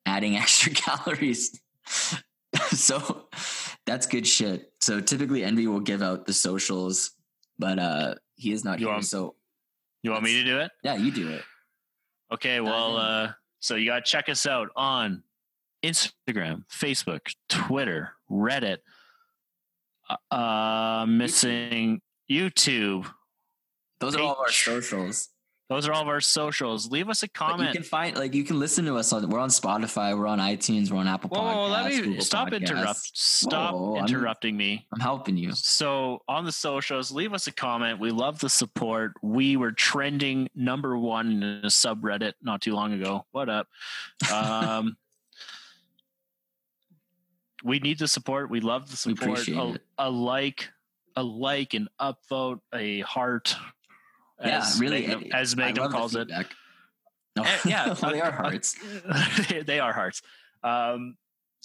adding extra calories. so, That's good shit. So typically Envy will give out the socials, but uh he is not You here. want- So You want me to do it? yeah, you do it. Okay, well, uh, so you got to check us out on Instagram, Facebook, Twitter, Reddit, uh, uh, missing YouTube. Those are all of our socials. Those are all of our socials. Leave us a But comment. you can find like you can listen to us on we're on Spotify, we're on iTunes, we're on Apple Whoa, Podcasts. let me Google stop Podcasts. interrupt. Stop Whoa, I'm- interrupting me. I'm helping you. So on the socials, leave us a comment. We love the support. We were trending number one in a subreddit not too long ago. What up? Um, we need the support. We love the support. A, a like, a like, an upvote, a heart. Yeah, really. Magnum, it- as Magnum calls it. No, Eh, yeah, they are hearts. they are hearts. Um,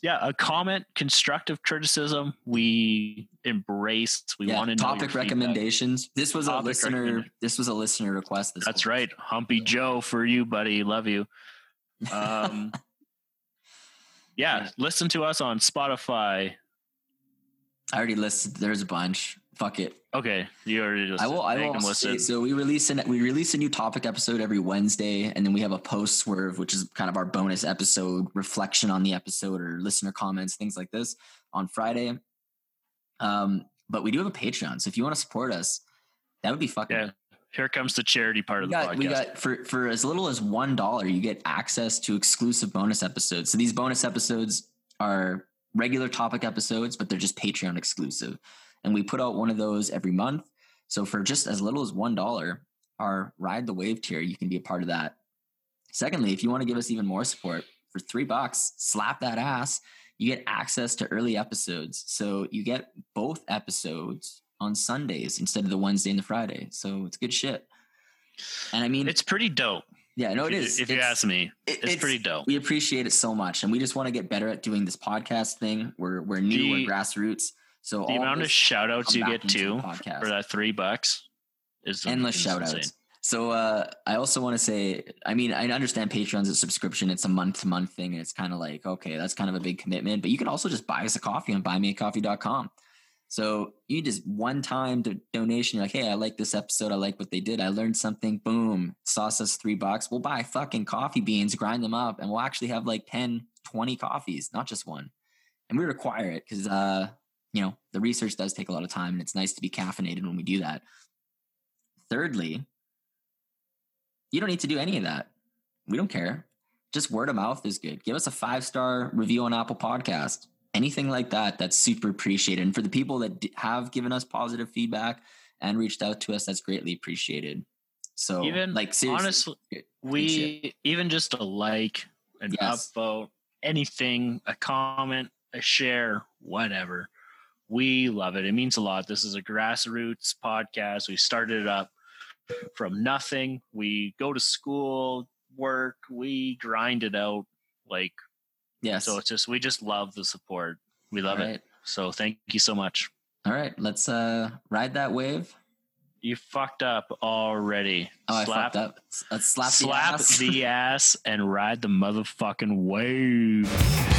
yeah, a comment, constructive criticism. We embrace. We yeah, want to topic feedback. recommendations. This was a listener. This was a listener request. This That's right, Humpy Joe for you, buddy. Love you. Um, yeah, listen to us on Spotify. I already listed. There's a bunch. Fuck it. Okay, you already just I will. I will say, so we release an we release a new topic episode every Wednesday, and then we have a post swerve, which is kind of our bonus episode reflection on the episode or listener comments, things like this on Friday. Um, but we do have a Patreon, so if you want to support us, that would be fucking. Yeah, here comes the charity part We of the got, podcast. we got for for as little as one dollar, you get access to exclusive bonus episodes. So these bonus episodes are regular topic episodes, but they're just Patreon exclusive. And we put out one of those every month. So for just as little as one dollar, our ride the wave tier, you can be a part of that. Secondly, if you want to give us even more support, for three bucks, slap that ass. You get access to early episodes. So you get both episodes on Sundays instead of the Wednesday and the Friday. So it's good shit. And I mean, it's pretty dope. yeah, no, if it you- is. If you It's- ask me, it- it's, pretty dope. We appreciate it so much, and we just want to get better at doing this podcast thing. We're we're new, The- we're grassroots. So the amount of shout outs you get too for that three bucks is endless is shout outs. So uh, I also want to say, I mean, I understand Patreon's a subscription; it's a month to month thing, and it's kind of like okay, that's kind of a big commitment. But you can also just buy us a coffee on buymeacoffee.com. So you just one time do- donation. You're like, hey, I like this episode. I like what they did. I learned something. Boom, sauce us three bucks. We'll buy fucking coffee beans, grind them up, and we'll actually have like 10, 20 coffees, not just one. And we require it because uh, you know the research does take a lot of time, and it's nice to be caffeinated when we do that. Thirdly, you don't need to do any of that. We don't care. Just word of mouth is good. Give us a five star review on Apple Podcast. Anything like that, that's super appreciated. And for the people that have given us positive feedback and reached out to us, that's greatly appreciated. So, Even like, seriously, honestly, good- good shit. we even just a like, an Yes. upvote, anything, a comment, a share, whatever. We love it. It means a lot. This is a grassroots podcast. We started it up from nothing. We go to school, work, we grind it out. Like yes. so it's just we just love the support. We love All it. So thank you so much. All right, let's uh ride that wave. You fucked up already. Oh, I slap, fucked up. Let's slap, slap the ass. the ass and ride the motherfucking wave.